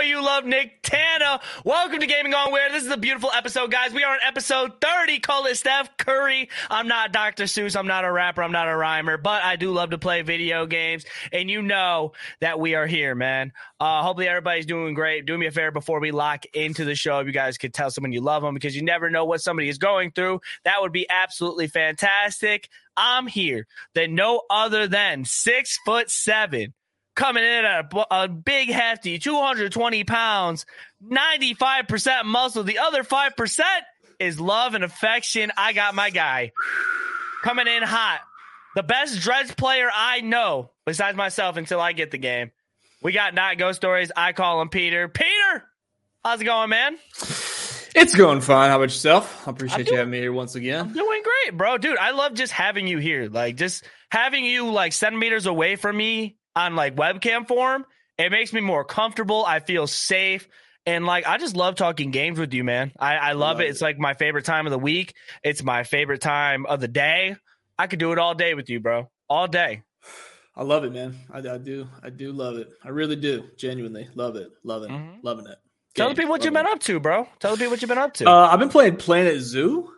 boy you love, Nicktana. Welcome to Gaming Gone Weird. This is a beautiful episode, guys. We are on episode 30. Call it Steph Curry. I'm not Dr. Seuss. I'm not a rapper. I'm not a rhymer, but I do love to play video games. And you know that we are here, man. Uh, hopefully everybody's doing great. Do me a favor before we lock into the show. If you guys could tell someone you love them because you never know what somebody is going through, that would be absolutely fantastic. I'm here than no other than six foot seven, coming in at a, a big hefty 220 pounds, 95% muscle. The other 5% is love and affection. I got my guy coming in hot. The best Dredge player I know, besides myself, until I get the game. We got not ghost stories. I call him Pieter. Pieter, how's it going, man? It's going fine. How about yourself? I appreciate you having me here once again. I'm doing great, bro. Dude, I love just having you here. Like just having you like centimeters away from me on like webcam form. It makes me more comfortable. I feel safe. And like I just love talking games with you, man. I, I love, love it. it. It's like my favorite time of the week. It's my favorite time of the day. I could do it all day with you, bro. All day. I love it, man. I, I do. I do love it. I really do. Genuinely love it. Love it. Mm-hmm. Loving it. Tell the people what you've been up to, bro. Tell the people what you've been up to. Uh, I've been playing Planet Zoo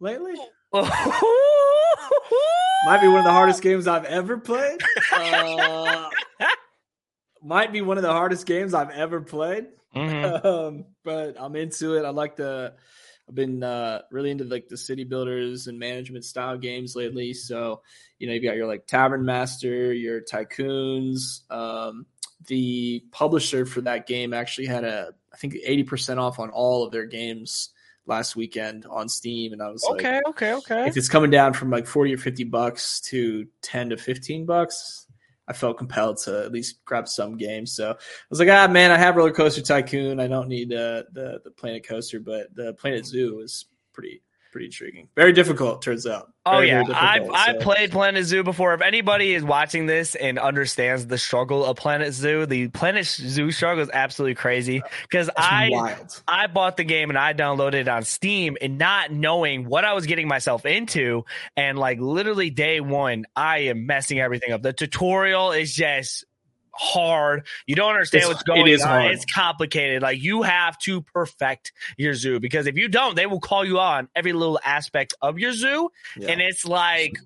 lately. Might be one of the hardest games I've ever played. Uh, might be one of the hardest games I've ever played. Mm-hmm. Um, but I'm into it. I like the. I've been uh, really into like the city builders and management style games lately. So, you know, you've got your like Tavern Master, your Tycoons. Um, the publisher for that game actually had a I think 80% off on all of their games last weekend on Steam. And I was okay, like, okay, okay. If it's coming down from like 40 or 50 bucks to 10 to 15 bucks, I felt compelled to at least grab some games. So I was like, ah, man, I have Roller Coaster Tycoon. I don't need uh, the the Planet Coaster, but the Planet Zoo is pretty pretty intriguing. Very difficult, turns out. Oh, very, oh yeah, I so. I played Planet Zoo before. If anybody is watching this and understands the struggle of Planet Zoo, the Planet Zoo struggle is absolutely crazy because I wild. I bought the game and I downloaded it on Steam and not knowing what I was getting myself into, and like literally day one, I am messing everything up. The tutorial is just hard. You don't understand it's, what's going it on. Hard. It's complicated. Like you have to perfect your zoo because if you don't, they will call you on every little aspect of your zoo. Yeah. And it's like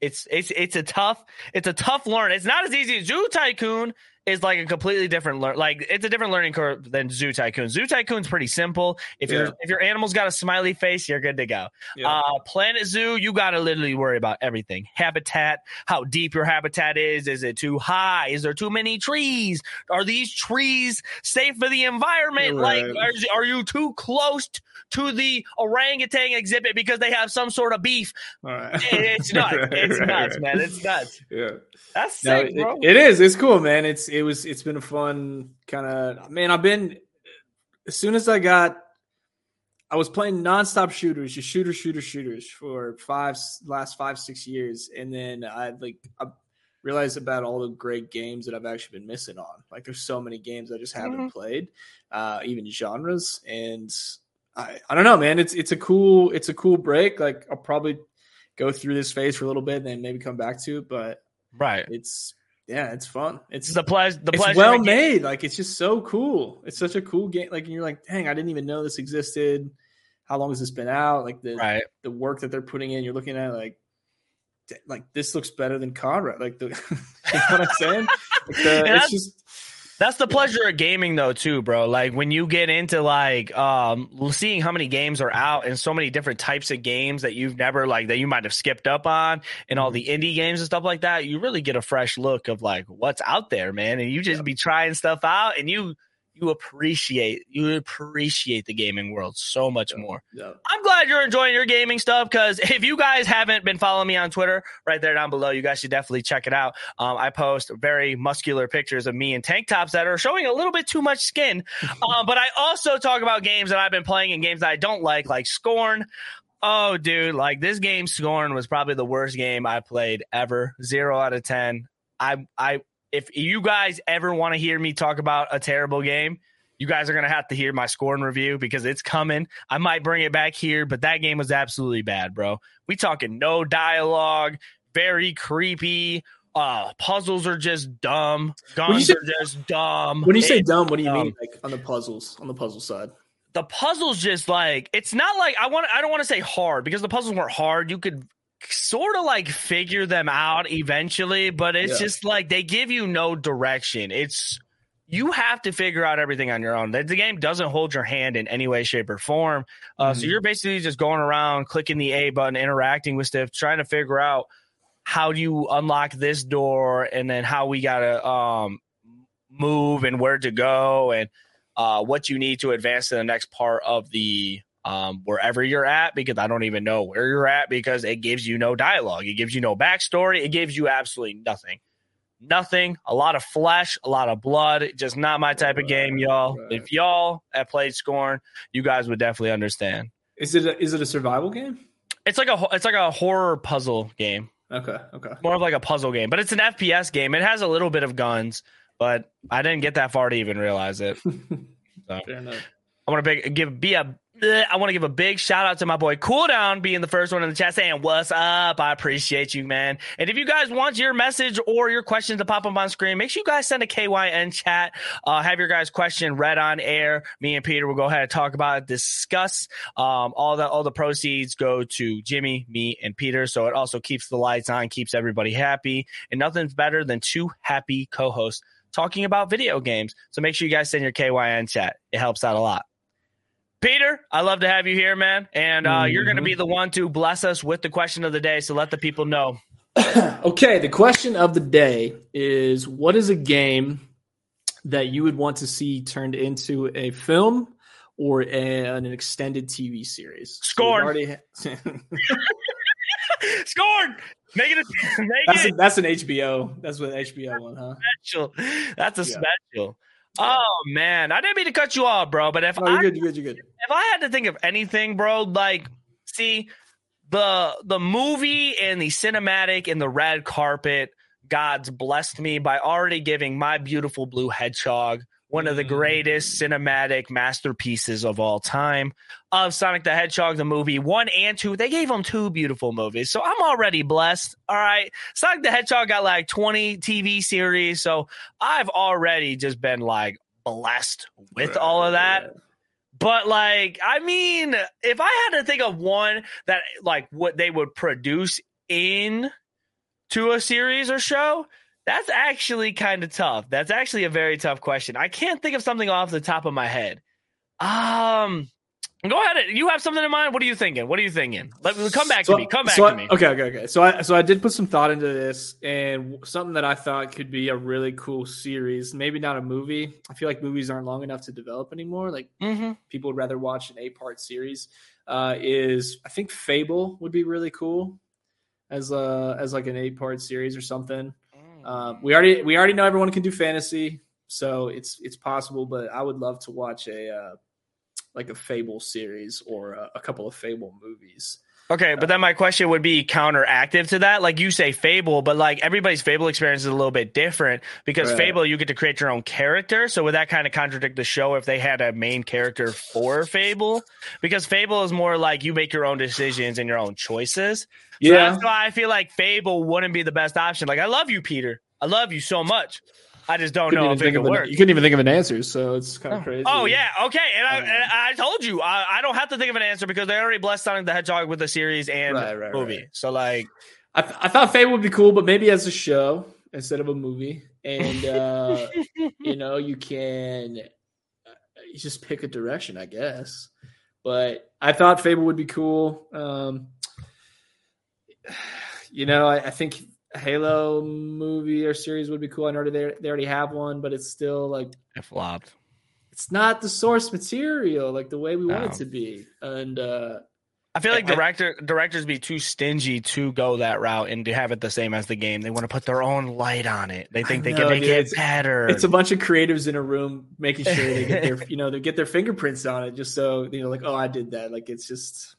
it's it's it's a tough it's a tough learn. It's not as easy as Zoo Tycoon is like a completely different learn. Like it's a different learning curve than Zoo Tycoon. Zoo Tycoon's pretty simple. If yeah. your if your animal's got a smiley face, you're good to go. Yeah. Uh, Planet Zoo, you got to literally worry about everything: habitat, how deep your habitat is. Is it too high? Is there too many trees? Are these trees safe for the environment? Right. Like, are, are you too close? to the orangutan exhibit because they have some sort of beef. Right. It's nuts. It's nuts, man. It's nuts. Yeah. That's sick, no, bro. It, it is. It's cool, man. It's it was it's been a fun kind of man, I've been as soon as I got I was playing nonstop shooters, just shooter, shooter, shooters for five last five, six years. And then I like I realized about all the great games that I've actually been missing on. Like there's so many games I just haven't mm-hmm. played, uh, even genres. And I, I don't know, man. It's it's a cool it's a cool break. Like I'll probably go through this phase for a little bit and then maybe come back to it. But right, it's yeah, it's fun. It's the pleasure. The pleasure. well made. Like it's just so cool. It's such a cool game. Like you're like, dang, I didn't even know this existed. How long has this been out? Like the right. the work that they're putting in. You're looking at like like this looks better than Conrad. Like the you know what I'm saying? Like the, it's just that's the pleasure of gaming though too, bro. Like when you get into like um seeing how many games are out and so many different types of games that you've never like that you might have skipped up on and all mm-hmm. the indie games and stuff like that, you really get a fresh look of like what's out there, man. And you just be trying stuff out and you you appreciate you appreciate the gaming world so much yeah, more. Yeah. I'm glad you're enjoying your gaming stuff because if you guys haven't been following me on Twitter, right there down below, you guys should definitely check it out. Um, I post very muscular pictures of me in tank tops that are showing a little bit too much skin. um, but I also talk about games that I've been playing and games that I don't like, like Scorn. Oh, dude, like this game Scorn was probably the worst game I played ever. Zero out of ten. I I if you guys ever want to hear me talk about a terrible game, you guys are going to have to hear my Scorn review because it's coming. I might bring it back here, but that game was absolutely bad, bro. We talking no dialogue, very creepy, Uh, puzzles are just dumb. Guns say, are just dumb. When you say it, dumb, what do you um, mean? Like on the puzzles, on the puzzle side the puzzles just like it's not like I want I don't want to say hard because the puzzles weren't hard. You could sort of like figure them out eventually, but it's yeah. just like they give you no direction. It's you have to figure out everything on your own. The, the game doesn't hold your hand in any way, shape, or form. Uh, mm-hmm. So you're basically just going around, clicking the A button, interacting with stuff, trying to figure out how do you unlock this door, and then how we gotta um, move and where to go, and uh, what you need to advance to the next part of the um, wherever you're at because I don't even know where you're at because it gives you no dialogue. It gives you no backstory. It gives you absolutely nothing. Nothing. A lot of flesh, a lot of blood. Just not my type of game, y'all. Right. If y'all have played Scorn, you guys would definitely understand. Is it a, is it a survival game? It's like a it's like a horror puzzle game. Okay, okay. More of like a puzzle game, but it's an FPS game. It has a little bit of guns but I didn't get that far to even realize it. So. I want to give be a I want to give a big shout out to my boy Cooldown being the first one in the chat saying, What's up? I appreciate you, man. And if you guys want your message or your questions to pop up on screen, make sure you guys send a KYN chat. Uh, have your guys' question read on air. Me and Pieter will go ahead and talk about it, discuss. Um, all the all the proceeds go to Jimmy, me, and Pieter. So it also keeps the lights on, keeps everybody happy. And nothing's better than two happy co-hosts talking about video games. So make sure you guys send your KYN chat. It helps out a lot. Pieter, I love to have you here, man. And uh, mm-hmm. you're going to be the one to bless us with the question of the day. So let the people know. okay. The question of the day is What is a game that you would want to see turned into a film or a, an extended TV series? Scorn. So Scorn. Make it. A, make that's, it. A, that's an HBO. That's what HBO one, huh? Special. That's a yeah. special. Oh man, I didn't mean to cut you off, bro. But if oh, I, good, you're good, you're good. If I had to think of anything, bro, like see the the movie and the cinematic and the red carpet, God's blessed me by already giving my beautiful blue hedgehog one of the mm-hmm. greatest cinematic masterpieces of all time of Sonic the Hedgehog, the movie one and two. They gave them two beautiful movies. So I'm already blessed. All right. Sonic the Hedgehog got like 20 TV series. So I've already just been like blessed with all of that. But like, I mean, if I had to think of one that like what they would produce in to a series or show, that's actually kind of tough. That's actually a very tough question. I can't think of something off the top of my head. Um, go ahead. You have something in mind? What are you thinking? What are you thinking? Let me come back so, to me. Come back so to me. okay, okay, okay. So I so I did put some thought into this, and something that I thought could be a really cool series. Maybe not a movie. I feel like movies aren't long enough to develop anymore. Like mm-hmm. people would rather watch an eight part series. Uh, is I think Fable would be really cool as a as like an eight part series or something. Um, we already we already know everyone can do fantasy, so it's it's possible. But I would love to watch a uh, like a Fable series or a, a couple of Fable movies. Okay, but then my question would be counteractive to that. Like you say Fable, but like everybody's Fable experience is a little bit different because right. Fable you get to create your own character. So would that kind of contradict the show if they had a main character for Fable? Because Fable is more like you make your own decisions and your own choices. So yeah. that's why I feel like Fable wouldn't be the best option. Like I love you, Pieter. I love you so much. I just don't know if it could work. You couldn't even think of an answer, so it's kind of oh. crazy. Oh yeah, okay. And I, and I told you I, I, don't have to think of an answer because they already blessed Sonic the Hedgehog with a series and right, right, movie. Right. So like, I, I thought Fable would be cool, but maybe as a show instead of a movie. And uh, you know, you can uh, you just pick a direction, I guess. But I thought Fable would be cool. Um, you know, I, I think Halo movie or series would be cool. I know they they already have one, but it's still like it flopped. It's not the source material like the way we no. want it to be, and uh, I feel like director directors be too stingy to go that route and to have it the same as the game. They want to put their own light on it. They think they can make dude, it better. It's a bunch of creatives in a room making sure they get their you know they get their fingerprints on it, just so you know like oh I did that. Like it's just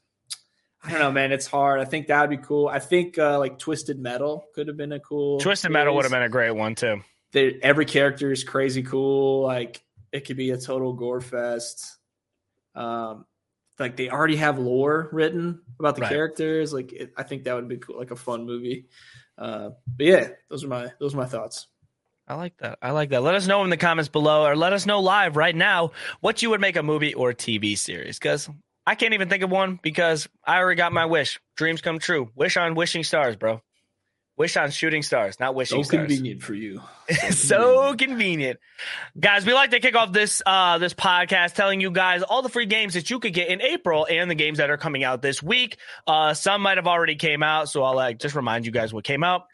I don't know, man. It's hard. I think that would be cool. I think uh, like Twisted Metal could have been a cool. Twisted series. Metal would have been a great one too. They, every character is crazy cool. Like it could be a total gore fest. Um, like they already have lore written about the right. characters. Like it, I think that would be cool, like a fun movie. Uh, but yeah, those are my those are my thoughts. I like that. I like that. Let us know in the comments below, or let us know live right now what you would make a movie or TV series. Because I can't even think of one because I already got my wish. Dreams come true. Wish on wishing stars, bro. Wish on shooting stars, not wishing so stars. convenient for you. So, so convenient. Guys, we like to kick off this uh this podcast telling you guys all the free games that you could get in April and the games that are coming out this week. Uh some might have already came out, so I'll like just remind you guys what came out.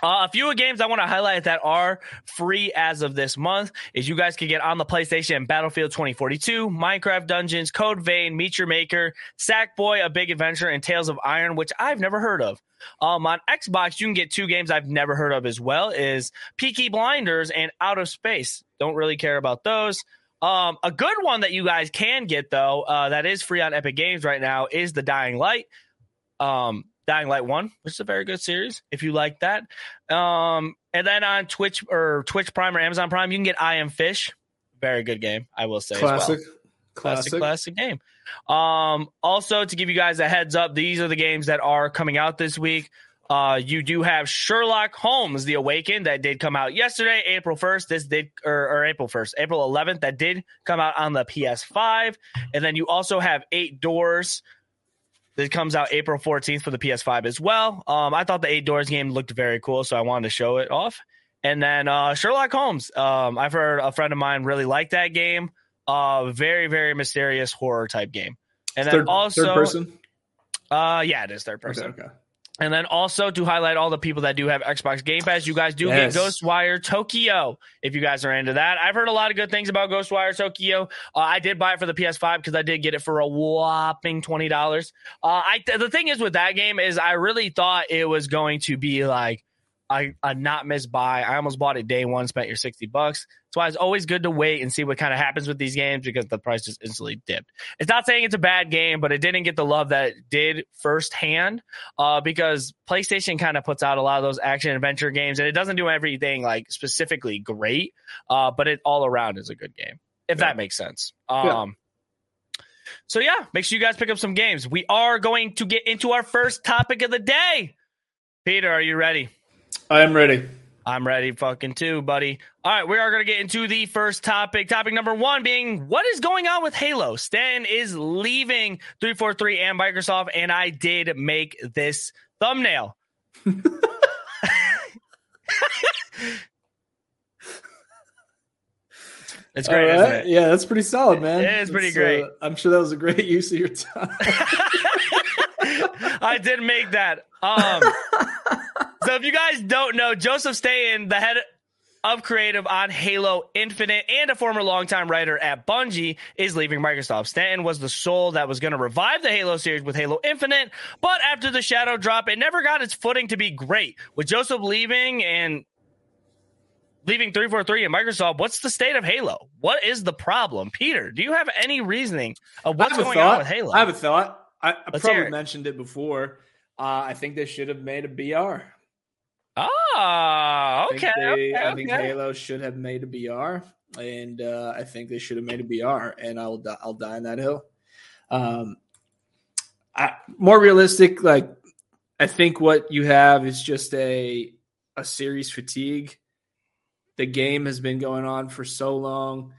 Uh, a few games I want to highlight that are free as of this month is you guys can get on the PlayStation Battlefield 2042, Minecraft Dungeons, Code Vein, Meet Your Maker, Sackboy, A Big Adventure, and Tails of Iron, which I've never heard of. Um, on Xbox, you can get two games I've never heard of as well is Peaky Blinders and Out of Space. Don't really care about those. Um, a good one that you guys can get though, uh, that is free on Epic Games right now is The Dying Light. Um, Dying Light 1, which is a very good series if you like that. Um, and then on Twitch or Twitch Prime or Amazon Prime, you can get I Am Fish. Very good game, I will say. Classic. Well. Classic, classic, classic game. Um, also, to give you guys a heads up, these are the games that are coming out this week. Uh, you do have Sherlock Holmes: The Awakened that did come out yesterday, April first. This did or, or April first, April eleventh. That did come out on the PS5, and then you also have Eight Doors that comes out April 14th for the PS5 as well. Um, I thought the Eight Doors game looked very cool, so I wanted to show it off. And then uh, Sherlock Holmes. Um, I've heard a friend of mine really liked that game. Uh, very, very mysterious horror type game. And then third, also, third person. Uh, yeah, it is third person. Okay, okay. And then also to highlight all the people that do have Xbox Game Pass, you guys do yes. get Ghostwire Tokyo if you guys are into that. I've heard a lot of good things about Ghostwire Tokyo. Uh, I did buy it for the PS5 because I did get it for a whopping twenty dollars. Uh, I the thing is with that game is I really thought it was going to be like a, a not miss buy. I almost bought it day one, spent your 60 bucks. That's why it's always good to wait and see what kind of happens with these games because the price just instantly dipped. It's not saying it's a bad game, but it didn't get the love that it did firsthand uh, because PlayStation kind of puts out a lot of those action adventure games and it doesn't do everything like specifically great, uh, but it all around is a good game, if yeah. that makes sense. Um, yeah. So yeah, make sure you guys pick up some games. We are going to get into our first topic of the day. Pieter, are you ready? I am ready. I'm ready fucking too, buddy. All right, we are going to get into the first topic. Topic number one being what is going on with Halo? Stan is leaving 343 and Microsoft, and I did make this thumbnail. It's great, right. it? Yeah, that's pretty solid, man. It is pretty it's, great. Uh, I'm sure that was a great use of your time. I did make that. Um, so if you guys don't know, Joseph Staten, the head of creative on Halo Infinite and a former longtime writer at Bungie, is leaving Microsoft. Staten was the soul that was going to revive the Halo series with Halo Infinite, but after the Shadow drop, it never got its footing to be great. With Joseph leaving and leaving 343 and Microsoft, what's the state of Halo? What is the problem? Pieter, do you have any reasoning of what's going on with Halo? I have a thought. I, I probably mentioned it before. Uh, I think they should have made a BR. Oh, okay. I think, they, okay, I think Halo should have made a BR, and uh, I think they should have made a BR, and I'll die, I'll die on that hill. Um, I, more realistic, like I think what you have is just a a series fatigue. The game has been going on for so long,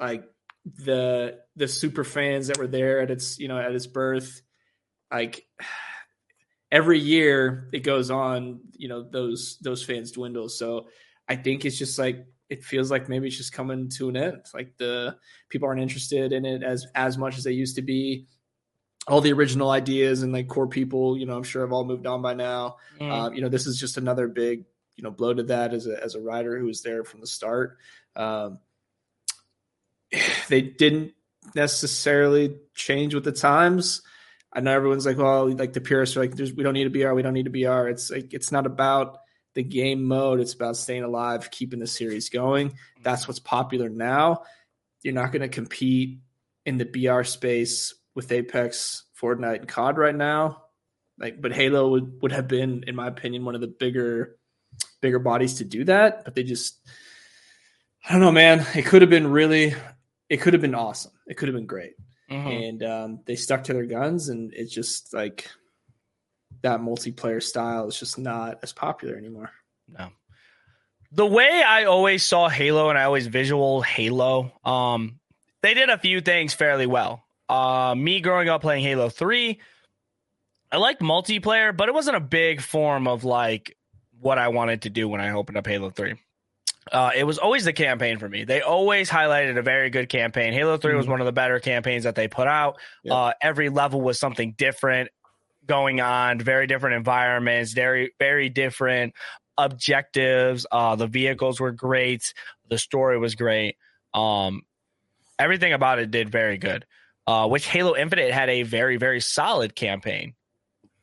like the the super fans that were there at its you know at its birth, like every year it goes on, you know, those those fans dwindle. So I think it's just like it feels like maybe it's just coming to an end. Like the people aren't interested in it as as much as they used to be. All the original ideas and like core people, you know, I'm sure have all moved on by now. Mm. Uh, you know, this is just another big, you know, blow to that as a as a writer who was there from the start. Um, they didn't necessarily change with the times. I know everyone's like, well, like the purists are like, we don't need a BR, we don't need a BR. It's like it's not about the game mode; it's about staying alive, keeping the series going. That's what's popular now. You're not going to compete in the BR space with Apex, Fortnite, and COD right now. Like, but Halo would, would have been, in my opinion, one of the bigger bigger bodies to do that. But they just, I don't know, man. It could have been really, it could have been awesome. It could have been great. Mm-hmm. and um, they stuck to their guns, and it's just like that multiplayer style is just not as popular anymore. No. The way I always saw Halo and I always visual Halo, um, they did a few things fairly well. Uh, me growing up playing Halo 3, I liked multiplayer, but it wasn't a big form of like what I wanted to do when I opened up Halo 3. Uh, it was always the campaign for me. They always highlighted a very good campaign. Halo 3 mm-hmm. was one of the better campaigns that they put out. Uh, every level was something different going on, very different environments, very, very different objectives. Uh, the vehicles were great. The story was great. Um, everything about it did very good. Uh, which Halo Infinite had a very, very solid campaign.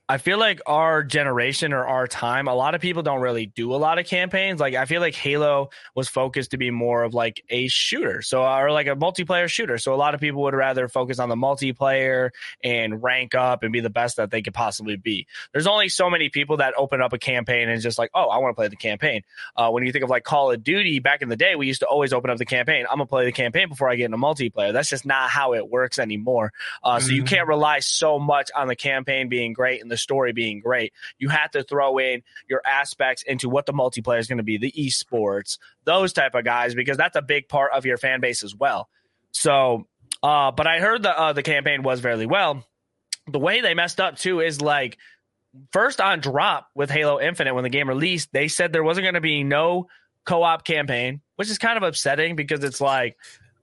I feel like our generation or our time, a lot of people don't really do a lot of campaigns. Like I feel like Halo was focused to be more of like a shooter, so or like a multiplayer shooter. So a lot of people would rather focus on the multiplayer and rank up and be the best that they could possibly be. There's only so many people that open up a campaign and just like, oh, I want to play the campaign. Uh, when you think of like Call of Duty back in the day, we used to always open up the campaign. I'm gonna play the campaign before I get into multiplayer. That's just not how it works anymore. Uh, mm-hmm. So you mm-hmm. can't rely so much on the campaign being great and the story being great. You have to throw in your aspects into what the multiplayer is going to be, the esports, those type of guys, because that's a big part of your fan base as well. So, uh, but I heard the uh, the campaign was fairly well. The way they messed up too is like first on drop with Halo Infinite when the game released, they said there wasn't going to be no co-op campaign, which is kind of upsetting because it's like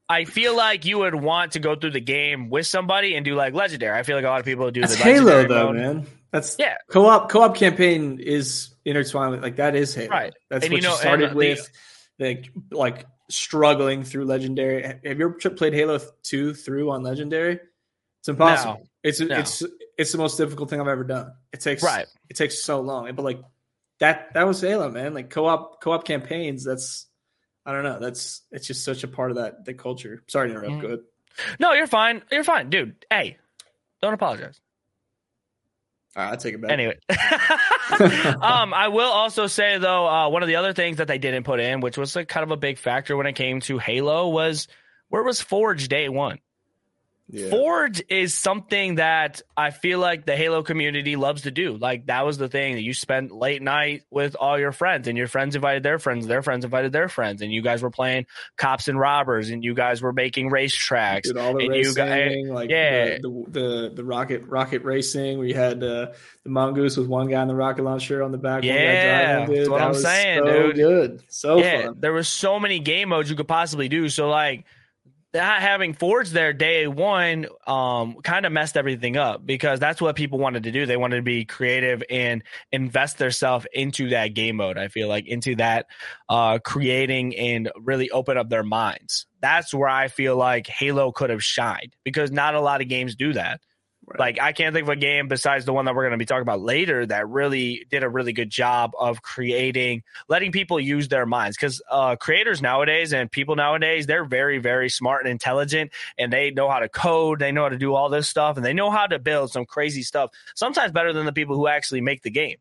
I feel like you would want to go through the game with somebody and do like legendary. I feel like a lot of people do That's the Halo though, mode. man. That's yeah. Co-op co-op campaign is intertwined with like that is Halo. Right. That's and what you, know, you started with. The, like struggling through legendary. Have you ever played Halo two through on legendary? It's impossible. No, it's no. it's it's the most difficult thing I've ever done. It takes right. It takes so long. But like that that was Halo, man. Like co-op co-op campaigns. That's I don't know. That's it's just such a part of that the culture. Sorry to interrupt. Mm. Good. No, you're fine. You're fine, dude. Hey, don't apologize. I take it back. Anyway, um, I will also say though, uh, one of the other things that they didn't put in, which was like kind of a big factor when it came to Halo, was where was Forge day one? Yeah. Forge is something that I feel like the Halo community loves to do. Like that was the thing that you spent late night with all your friends, and your friends invited their friends, their friends invited their friends, and you guys were playing cops and robbers, and you guys were making racetracks. Did all the and racing, you guys, like yeah, the, the, the the rocket rocket racing. We had uh, the mongoose with one guy in the rocket launcher on the back. Yeah, that's what that I'm saying, so dude. Good, so yeah, fun. There was so many game modes you could possibly do. So like not having Forge there day one um, kind of messed everything up because that's what people wanted to do. They wanted to be creative and invest themselves into that game mode. I feel like into that uh, creating and really open up their minds. That's where I feel like Halo could have shined because not a lot of games do that. Right. Like I can't think of a game besides the one that we're going to be talking about later that really did a really good job of creating, letting people use their minds. Because uh, creators nowadays and people nowadays, they're very, very smart and intelligent, and they know how to code, they know how to do all this stuff, and they know how to build some crazy stuff. Sometimes better than the people who actually make the game.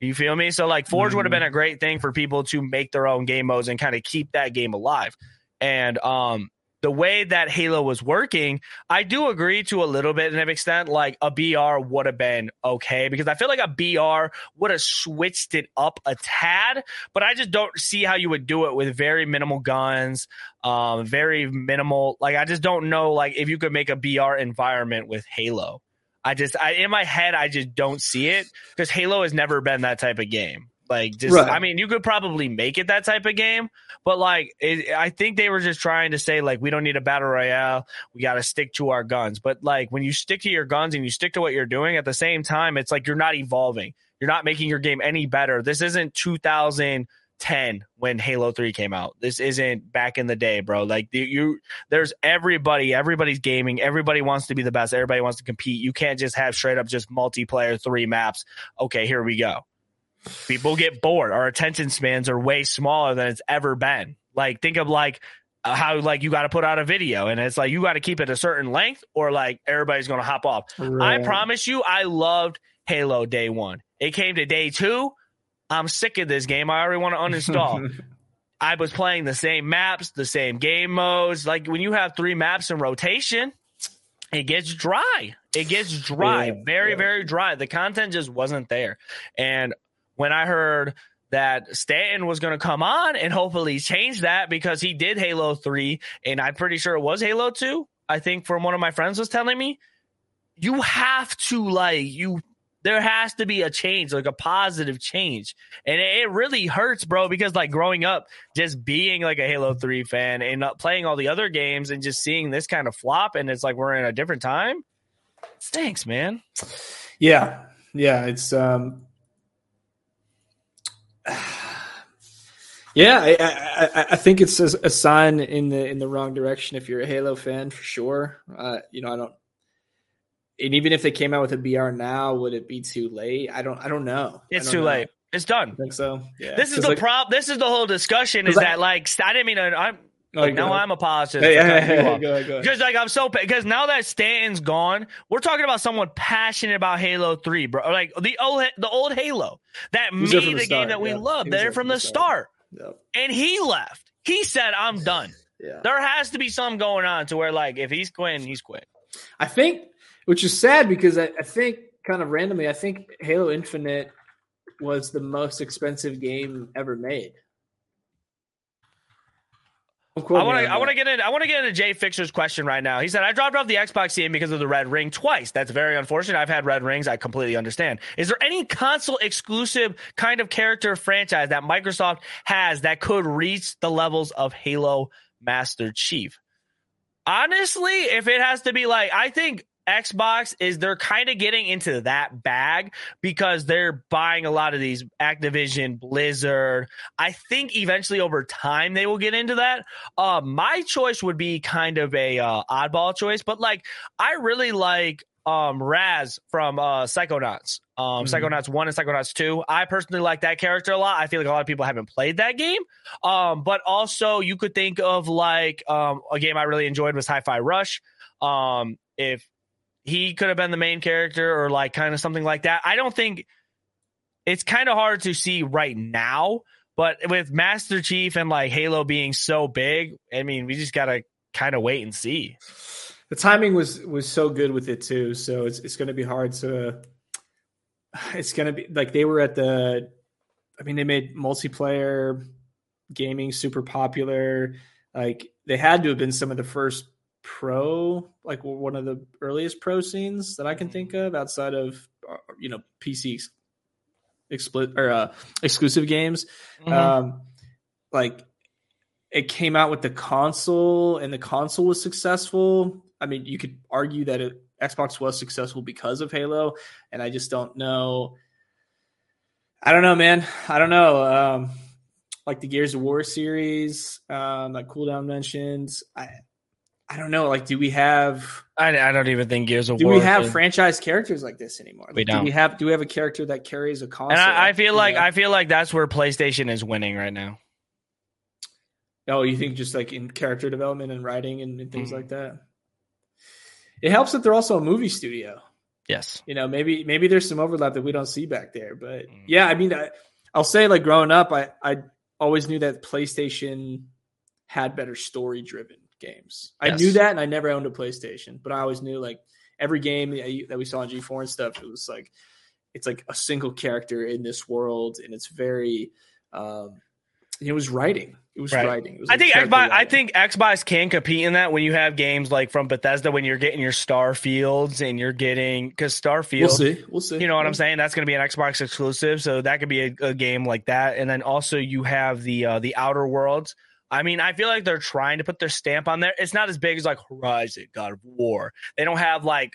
You feel me? So like Forge mm-hmm. would have been a great thing for people to make their own game modes and kind of keep that game alive. And um, the way that Halo was working, I do agree to a little bit of an extent. Like a BR would have been okay because I feel like a BR would have switched it up a tad, but I just don't see how you would do it with very minimal guns, um, very minimal. Like I just don't know, like if you could make a BR environment with Halo. I just, I, in my head, I just don't see it because Halo has never been that type of game. Like, just, right. I mean, you could probably make it that type of game, but like, it, I think they were just trying to say, like, we don't need a battle royale. We got to stick to our guns. But like, when you stick to your guns and you stick to what you're doing at the same time, it's like you're not evolving. You're not making your game any better. This isn't 2010 when Halo 3 came out. This isn't back in the day, bro. Like you there's everybody, everybody's gaming, everybody wants to be the best, everybody wants to compete. You can't just have straight up just multiplayer 3 maps. Okay, here we go. People get bored. Our attention spans are way smaller than it's ever been. Like think of like uh, how like you got to put out a video and it's like you got to keep it a certain length or like everybody's going to hop off. Right. I promise you I loved Halo day 1. It came to day 2. I'm sick of this game. I already want to uninstall. I was playing the same maps, the same game modes. Like when you have three maps in rotation, it gets dry. It gets dry, yeah, very, yeah. very dry. The content just wasn't there. And when I heard that Stanton was going to come on and hopefully change that because he did Halo 3 and I'm pretty sure it was Halo 2. I think from one of my friends was telling me you have to like you there has to be a change, like a positive change. And it really hurts, bro, because like growing up, just being like a Halo 3 fan and playing all the other games and just seeing this kind of flop and it's like we're in a different time. Stinks, man. Yeah. Yeah. It's, um, yeah, I, I, I, think it's a, sign in the in the wrong direction if you're a Halo fan for sure. Uh, you know, I don't. And even if they came out with a BR now, would it be too late? I don't. I don't know. It's don't too know. late. It's done. I think so. Yeah. This is the like, problem. This is the whole discussion. Is that like I didn't mean to. I'm like, now uh, I'm a positive. Hey, yeah, yeah, yeah, Because like I'm so because now that Stanton's gone, we're talking about someone passionate about Halo Three, bro. Like the old the old Halo that made the, the game that we yep. love. They're from, from the start, start. Yep. and he left. He said, "I'm done." yeah. There has to be something going on to where like if he's quitting, he's quit. I think, which is sad because I, I think kind of randomly, I think Halo Infinite was the most expensive game ever made. I want to. I want to get in. I want to get into Jay Fixer's question right now. He said, "I dropped off the Xbox game because of the red ring twice. That's very unfortunate. I've had red rings. I completely understand. Is there any console exclusive kind of character franchise that Microsoft has that could reach the levels of Halo Master Chief? Honestly, if it has to be like, I think Xbox is they're kind of getting into that bag because they're buying a lot of these Activision, Blizzard. I think eventually over time they will get into that. Uh, my choice would be kind of a uh, oddball choice, but like I really like um Raz from uh Psychonauts. Um mm-hmm. Psychonauts 1 and Psychonauts 2. I personally like that character a lot. I feel like a lot of people haven't played that game. Um but also you could think of like um a game I really enjoyed was Hi-Fi Rush. Um if he could have been the main character or like kind of something like that. I don't think it's kind of hard to see right now, but with Master Chief and like Halo being so big, I mean, we just got to kind of wait and see. The timing was was so good with it too, so it's it's going to be hard to it's going to be like they were at the I mean, they made multiplayer gaming super popular. Like they had to have been some of the first pro like one of the earliest pro scenes that I can think of outside of uh, you know PC expl- or uh, exclusive games. Mm-hmm. Um, like it came out with the console and the console was successful. I mean, you could argue that it, Xbox was successful because of Halo, and I just don't know. I don't know, man. I don't know. Um, like the Gears of War series, um, like Cooldown mentioned. I I don't know. Like, do we have? I, I don't even think Gears of do War. Do we have franchise characters like this anymore? Like, we don't. Do we have? Do we have a character that carries a console? And I, I feel like know? I feel like that's where PlayStation is winning right now. Oh, you think just like in character development and writing and, and things mm-hmm. like that? It helps that they're also a movie studio. Yes. You know, maybe maybe there's some overlap that we don't see back there, but mm-hmm. yeah, I mean, I, I'll say like growing up, I I always knew that PlayStation had better story driven games. Yes. I knew that, and I never owned a PlayStation, but I always knew like every game that we saw on G4 and stuff, it was like it's like a single character in this world, and it's very. Um, it was writing. It was right. writing. It was I think Xbox. Writing. I think Xbox can compete in that when you have games like from Bethesda when you're getting your Starfields and you're getting because Starfield. We'll see. We'll see. You know what yeah. I'm saying? That's going to be an Xbox exclusive, so that could be a, a, game like that. And then also you have the uh, the Outer Worlds, I mean, I feel like they're trying to put their stamp on there. It's not as big as like Horizon, God of War. They don't have like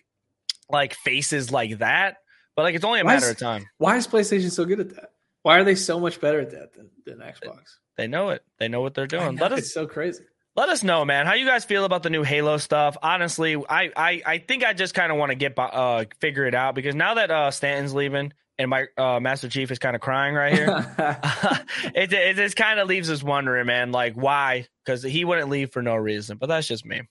like faces like that, but like it's only a why matter is, of time. Why is PlayStation so good at that? Why are they so much better at that than, than Xbox? They know it. They know what they're doing. Know, let us, it's so crazy. Let us know, man. How you guys feel about the new Halo stuff? Honestly, I I, I think I just kind of want to get uh figure it out because now that uh Stanton's leaving, and my uh, Master Chief is kind of crying right here. it, it just kind of leaves us wondering, man, like why? Because he wouldn't leave for no reason. But that's just me.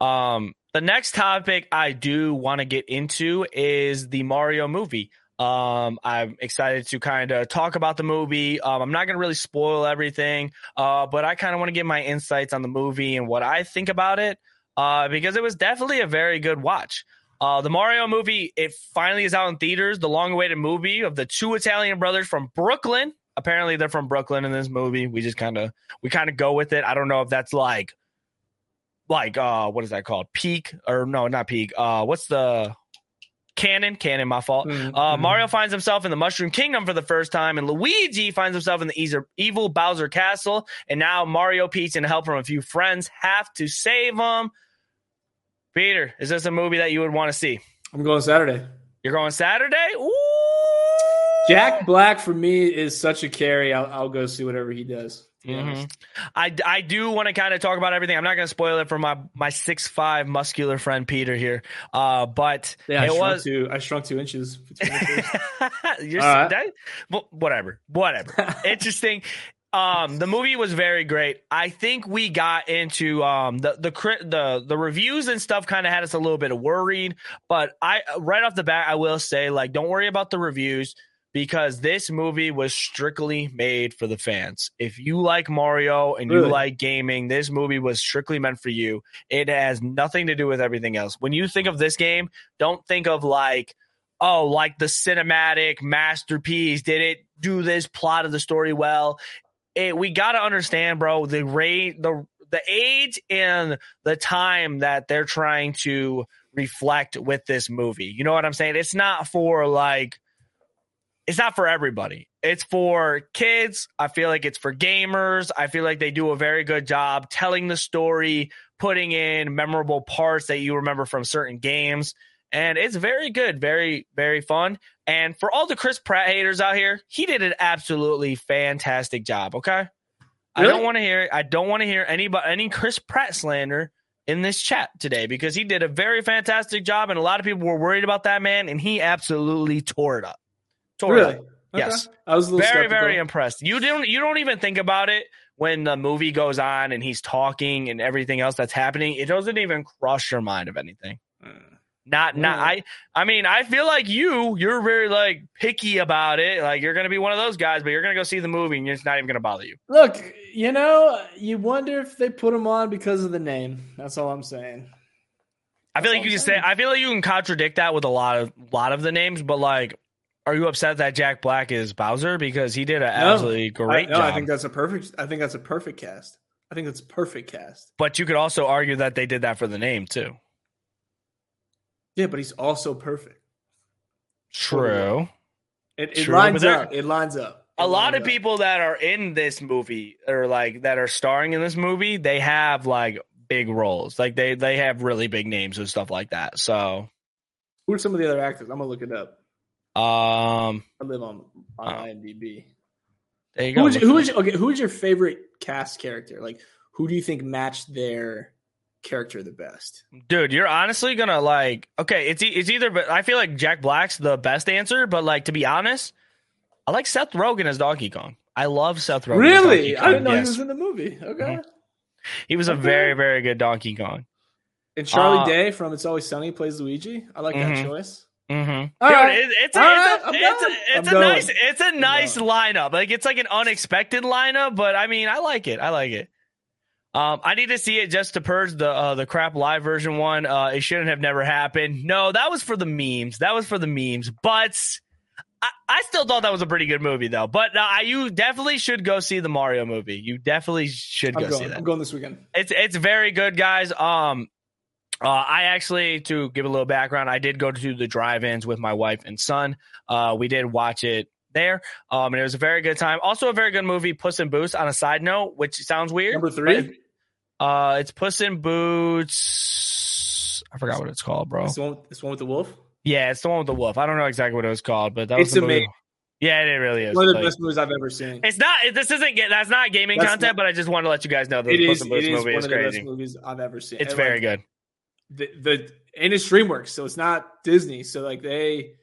Um, the next topic I do want to get into is the Mario movie. Um, I'm excited to kind of talk about the movie. Um, I'm not going to really spoil everything, uh, but I kind of want to get my insights on the movie and what I think about it. uh, because it was definitely a very good watch. Uh, the Mario movie, it finally is out in theaters. The long-awaited movie of the two Italian brothers from Brooklyn. Apparently, they're from Brooklyn in this movie. We just kind of we kind of go with it. I don't know if that's like like uh what is that called? Peak or no, not peak. Uh, what's the canon? Canon, my fault. Mm-hmm. Uh. Mario finds himself in the Mushroom Kingdom for the first time, and Luigi finds himself in the evil Bowser Castle. And now Mario, Peach, and help from a few friends have to save him. Pieter, is this a movie that you would want to see? I'm going Saturday. You're going Saturday? Ooh. Jack Black for me is such a carry. I'll, I'll go see whatever he does. Mm-hmm. I, I do want to kind of talk about everything. I'm not going to spoil it for my my six five muscular friend Pieter here. Uh, but yeah, it I was two. I shrunk two inches. You're right. that, whatever, whatever. Interesting. Um, the movie was very great. I think we got into um the the the the reviews and stuff kind of had us a little bit worried, but I right off the bat I will say like don't worry about the reviews because this movie was strictly made for the fans. If you like Mario and really? you like gaming, this movie was strictly meant for you. It has nothing to do with everything else. When you think of this game, don't think of like oh, like the cinematic masterpiece. Did it do this plot of the story well? It, we got to understand, bro, the rate, the the age and the time that they're trying to reflect with this movie. You know what I'm saying? It's not for like it's not for everybody. It's for kids. I feel like it's for gamers. I feel like they do a very good job telling the story, putting in memorable parts that you remember from certain games and it's very good, very very fun. And for all the Chris Pratt haters out here, he did an absolutely fantastic job. Okay, really? I don't want to hear I don't want to hear anybody any Chris Pratt slander in this chat today because he did a very fantastic job, and a lot of people were worried about that man, and he absolutely tore it up. Tore really? it up. Okay. Yes, I was very skeptical. very impressed. You don't you don't even think about it when the movie goes on and he's talking and everything else that's happening. It doesn't even cross your mind of anything. Mm. Not, not. I. I mean, I feel like you. You're very like picky about it. Like you're gonna be one of those guys, but you're gonna go see the movie, and it's not even gonna bother you. Look, you know, you wonder if they put him on because of the name. That's all I'm saying. I feel like you can say. I feel like you can contradict that with a lot of lot of the names, but like, are you upset that Jack Black is Bowser because he did an no, absolutely great I, no, job? I think that's a perfect. I think that's a perfect cast. I think that's a perfect cast. But you could also argue that they did that for the name too. Yeah, but he's also perfect. True. It, it True, lines up. It lines up. It a lot of up. people that are in this movie or like that are starring in this movie, they have like big roles. Like they they have really big names and stuff like that. So who are some of the other actors? I'm gonna look it up. Um I live on on uh, IMDb. There you go. Who is, okay, who is your favorite cast character? Like who do you think matched their character the best? Dude, you're honestly gonna like. Okay, it's it's either, but I feel like Jack Black's the best answer. But like to be honest, I like Seth Rogen as Donkey Kong. I love Seth Rogen. Really, I didn't know yes. he was in the movie. Okay, mm-hmm. he was okay. a very very good Donkey Kong. And Charlie uh, Day from It's Always Sunny plays Luigi. I like mm-hmm. that choice. Mm-hmm. Dude, right. it, it's, a, right. it's, a, it's, a, it's a nice it's a nice lineup. Like it's like an unexpected lineup, but I mean I like it. I like it. Um, I need to see it just to purge the uh, the crap live version one. Uh, it shouldn't have never happened. No, that was for the memes. That was for the memes. But I, I still thought that was a pretty good movie, though. But uh, you definitely should go see the Mario movie. You definitely should go going, see that. I'm going this weekend. It's it's very good, guys. Um, uh, I actually, to give a little background, I did go to the drive-ins with my wife and son. Uh, we did watch it there. Um, and it was a very good time. Also, a very good movie, Puss in Boots. On a side note, which sounds weird. Number three. Uh, it's Puss in Boots. I forgot what it's called, bro. This one, this one with the wolf. Yeah, it's the one with the wolf. I don't know exactly what it was called, but that was it's amazing. Movie. Yeah, it really is. One of the like, best movies I've ever seen. It's not. This isn't. That's not gaming that's content, not, but I just want to let you guys know that the Puss in Boots movie is, is crazy. best movies I've ever seen. It's and very like, good. The, the and it's DreamWorks, so it's not Disney. So like they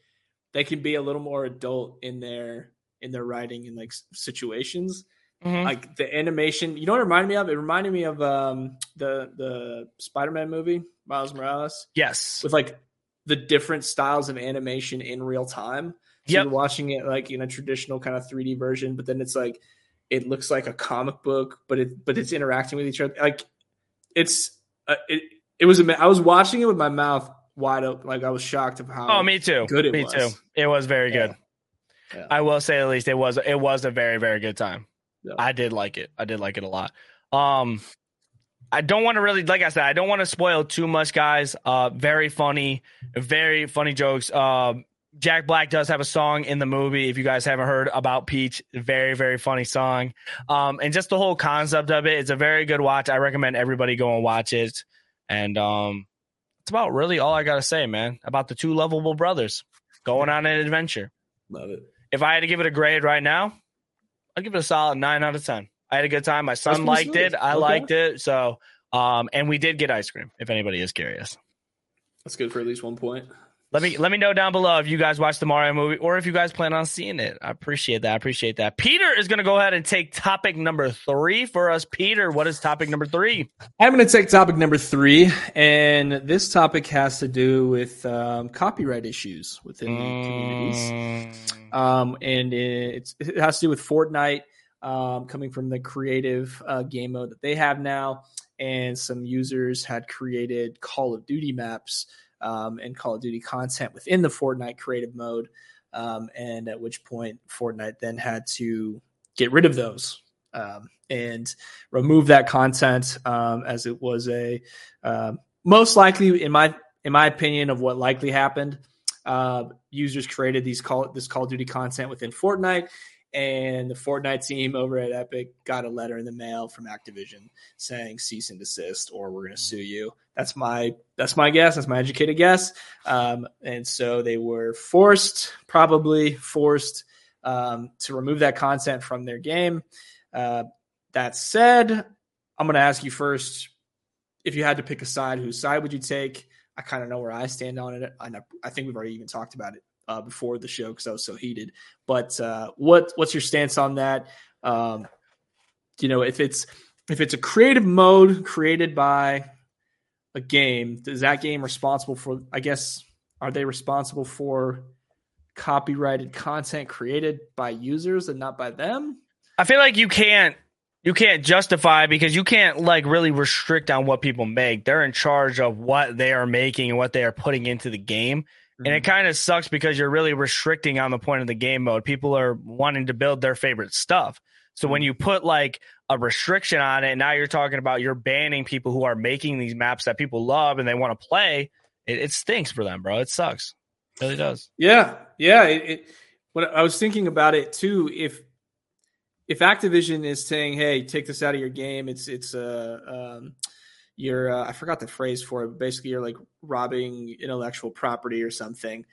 they can be a little more adult in their in their writing and like situations. Mm-hmm. Like the animation, you know what it reminded me of? It reminded me of um, the the Spider Man movie, Miles Morales. Yes, with like the different styles of animation in real time. So yep. you're watching it like in a traditional kind of 3D version, but then it's like it looks like a comic book, but it but it's interacting with each other. Like it's uh, it It was. I was watching it with my mouth wide open. Like I was shocked of how. Oh, me too. Good it me was. too. It was very yeah. good. Yeah. I will say at least it was it was a very very good time. Yeah. I did like it. I did like it a lot. Um, I don't want to really, like I said, I don't want to spoil too much, guys. Uh, very funny, very funny jokes. Um, Jack Black does have a song in the movie. If you guys haven't heard about Peach, very very funny song. Um, and just the whole concept of it, it's a very good watch. I recommend everybody go and watch it. And um, it's about really all I gotta say, man, about the two lovable brothers going on an adventure. Love it. If I had to give it a grade right now, I'd give it a solid nine out of ten. I had a good time. My son liked it. I okay. liked it. So, um, and we did get ice cream. If anybody is curious, that's good for at least one point. Let me let me know down below if you guys watched the Mario movie or if you guys plan on seeing it. I appreciate that. I appreciate that. Pieter is going to go ahead and take topic number three for us. Pieter, what is topic number three? I'm going to take topic number three, and this topic has to do with um, copyright issues within mm. the communities, um, and it has to do with Fortnite um, coming from the creative uh, game mode that they have now, and some users had created Call of Duty maps um, and Call of Duty content within the Fortnite creative mode. Um, and at which point Fortnite then had to get rid of those um, and remove that content um, as it was a uh, most likely in my in my opinion of what likely happened. Uh, users created these call this Call of Duty content within Fortnite and the Fortnite team over at Epic got a letter in the mail from Activision saying cease and desist, or we're going to sue you. That's my that's my guess. That's my educated guess. Um, and so they were forced, probably forced, um, to remove that content from their game. Uh, that said, I'm going to ask you first if you had to pick a side, whose side would you take? I kind of know where I stand on it. I, know, I think we've already even talked about it uh, before the show because I was so heated. But uh, what what's your stance on that? Um, you know, if it's if it's a creative mode created by a game, is that game responsible for? I guess are they responsible for copyrighted content created by users and not by them? I feel like you can't you can't justify because you can't like really restrict on what people make. They're in charge of what they are making and what they are putting into the game. Mm-hmm. And it mm-hmm. kind of sucks because you're really restricting on the point of the game mode. People are wanting to build their favorite stuff. So when you put like a restriction on it, now you're talking about you're banning people who are making these maps that people love and they want to play. It, it stinks for them, bro. It sucks. It really does. Yeah, yeah. It, it, when I was thinking about it too, if if Activision is saying, "Hey, take this out of your game," it's it's uh, um, you're uh, I forgot the phrase for it, basically you're like robbing intellectual property or something.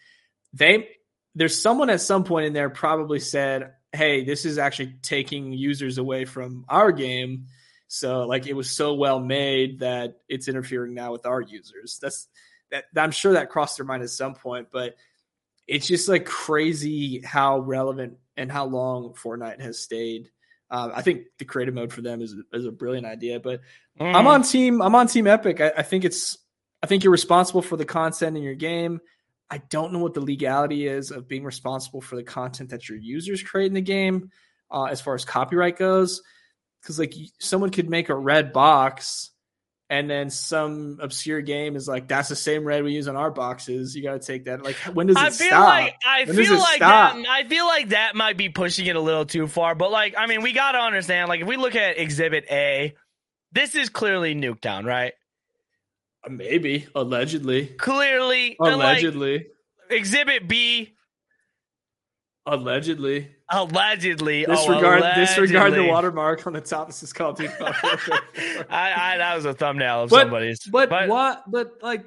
They there's someone at some point in there probably said, "Hey, this is actually taking users away from our game." So like it was so well made that it's interfering now with our users. That's that I'm sure that crossed their mind at some point, but it's just like crazy how relevant and how long Fortnite has stayed uh, I think the creative mode for them is is a brilliant idea. But mm. I'm on team. I'm on team Epic. I, I, think it's. I think you're responsible for the content in your game. I don't know what the legality is of being responsible for the content that your users create in the game, uh, as far as copyright goes. Because like someone could make a red box and then some obscure game is like that's the same red we use on our boxes. You got to take that. Like when does it I feel stop? Like, I when feel like stop? that. I feel like that might be pushing it a little too far. But like, I mean, we got to understand. Like, if we look at Exhibit A, this is clearly Nuketown, right? Uh, maybe allegedly. Clearly, allegedly. Like, exhibit B Allegedly. Allegedly. Oh, disregard, oh, allegedly. disregard the watermark on the top. This is called I, I, that was a thumbnail of but, somebody's. But, but what? But like,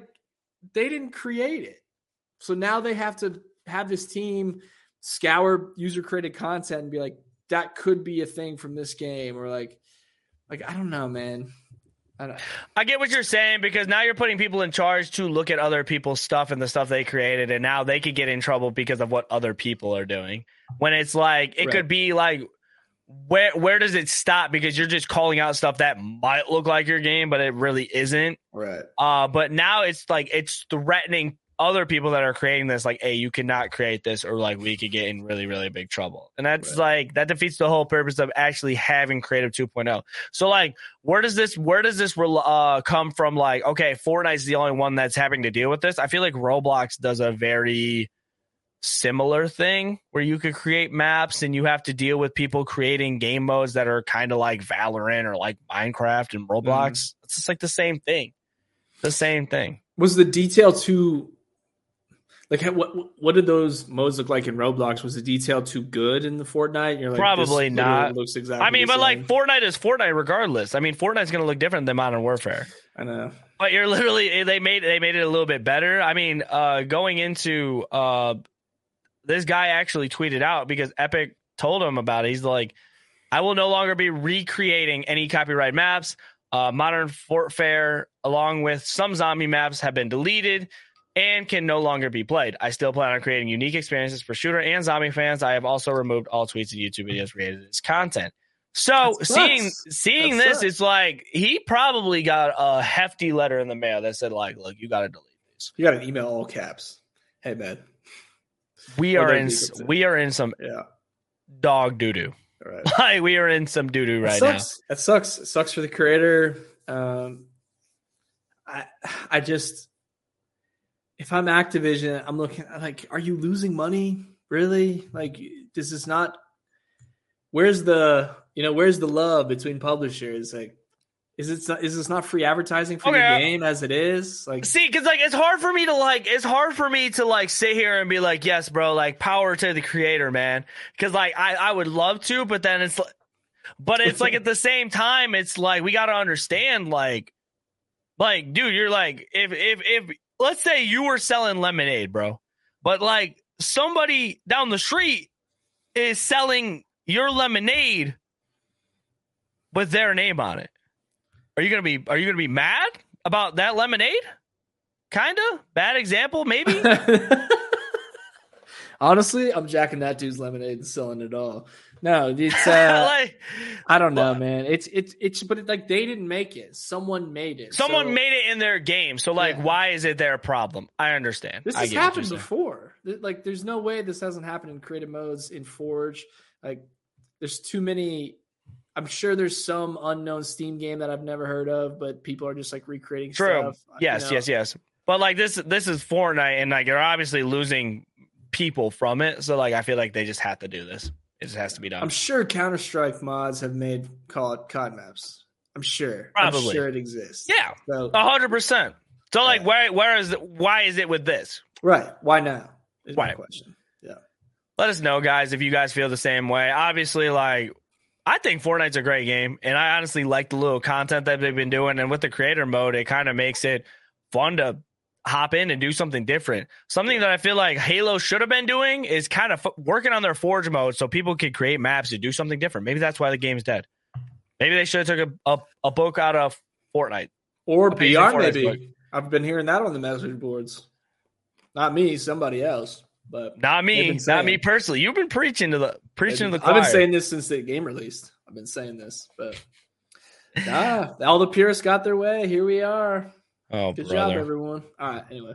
they didn't create it, so now they have to have this team scour user created content and be like, that could be a thing from this game, or like, like I don't know, man. I, I, get what you're saying because now you're putting people in charge to look at other people's stuff and the stuff they created, and now they could get in trouble because of what other people are doing. When it's like it right. could be like where where does it stop? Because you're just calling out stuff that might look like your game, but it really isn't. Right. Uh, but now it's like it's threatening other people that are creating this like, hey, you cannot create this, or like we could get in really really big trouble. And that's right. like that defeats the whole purpose of actually having Creative 2.0. So like, where does this where does this uh, come from? Like, okay, Fortnite's the only one that's having to deal with this. I feel like Roblox does a very similar thing where you could create maps and you have to deal with people creating game modes that are kind of like Valorant or like Minecraft and Roblox. Mm. It's just like the same thing. The same thing. Was the detail too like what what did those modes look like in Roblox? Was the detail too good in the Fortnite? You're like, probably not. Looks exactly. I mean, but same. like Fortnite is Fortnite regardless. I mean, Fortnite's going to look different than Modern Warfare. I know. But you're literally they made they made it a little bit better. I mean, uh, going into uh, this guy actually tweeted out because Epic told him about it. He's like, I will no longer be recreating any copyright maps. Uh, Modern Warfare, along with some zombie maps, have been deleted and can no longer be played. I still plan on creating unique experiences for shooter and zombie fans. I have also removed all tweets and YouTube videos related to this content. So seeing seeing that this, sucks. it's like he probably got a hefty letter in the mail that said like, "Look, you got to delete these." You got an email all caps. Hey man, we are in we are in some yeah dog doo doo. Right. Like we are in some doo doo right now. It sucks. It sucks for the creator. Um, I I just if I'm Activision, I'm looking like, are you losing money? Really? Like, this is not? Where's the you know where's the love between publishers? Like, is it is not, this not free advertising for okay, the game as it is? Like, see, because like it's hard for me to like it's hard for me to like sit here and be like, yes, bro, like power to the creator, man. Because like I I would love to, but then it's like, but it's like at the same time, it's like we got to understand, like, like, dude, you're like if if if let's say you were selling lemonade, bro, but like somebody down the street is selling your lemonade with their name on it are you gonna be Are you gonna be mad about that lemonade? Kinda bad example, maybe. Honestly, I'm jacking that dude's lemonade and selling it all. No, it's uh, like, I don't know, man. It's it's it's but it, like they didn't make it. Someone made it. Someone so, made it in their game. So like, yeah. why is it their problem? I understand. This has happened before. Like, there's no way this hasn't happened in creative modes in Forge. Like, there's too many I'm sure there's some unknown Steam game that I've never heard of, but people are just like recreating True. Stuff, yes, you know? yes, yes. But like this, this is Fortnite, and like you're obviously losing people from it. So like I feel like they just have to do this. It has to be done. I'm sure Counter Strike mods have made it COD maps. I'm sure. Probably. I'm sure it exists. Yeah. hundred percent. So like, yeah. where where is it, why is it with this? Right. Why now? Is why? my question. Yeah. Let us know, guys, if you guys feel the same way. Obviously, like I think Fortnite's a great game, and I honestly like the little content that they've been doing. And with the creator mode, it kind of makes it fun to hop in and do something different. Something that I feel like Halo should have been doing is kind of f- working on their Forge mode so people could create maps to do something different. Maybe that's why the game's dead. Maybe they should have took a, a, a book out of Fortnite or beyond. Maybe book. I've been hearing that on the message boards. Not me, somebody else. But not me, not me personally. You've been preaching to the preaching to the choir. I've been saying this since the game released. I've been saying this, but nah, all the purists got their way. Here we are. Oh, good brother. job, everyone. All right. Anyway.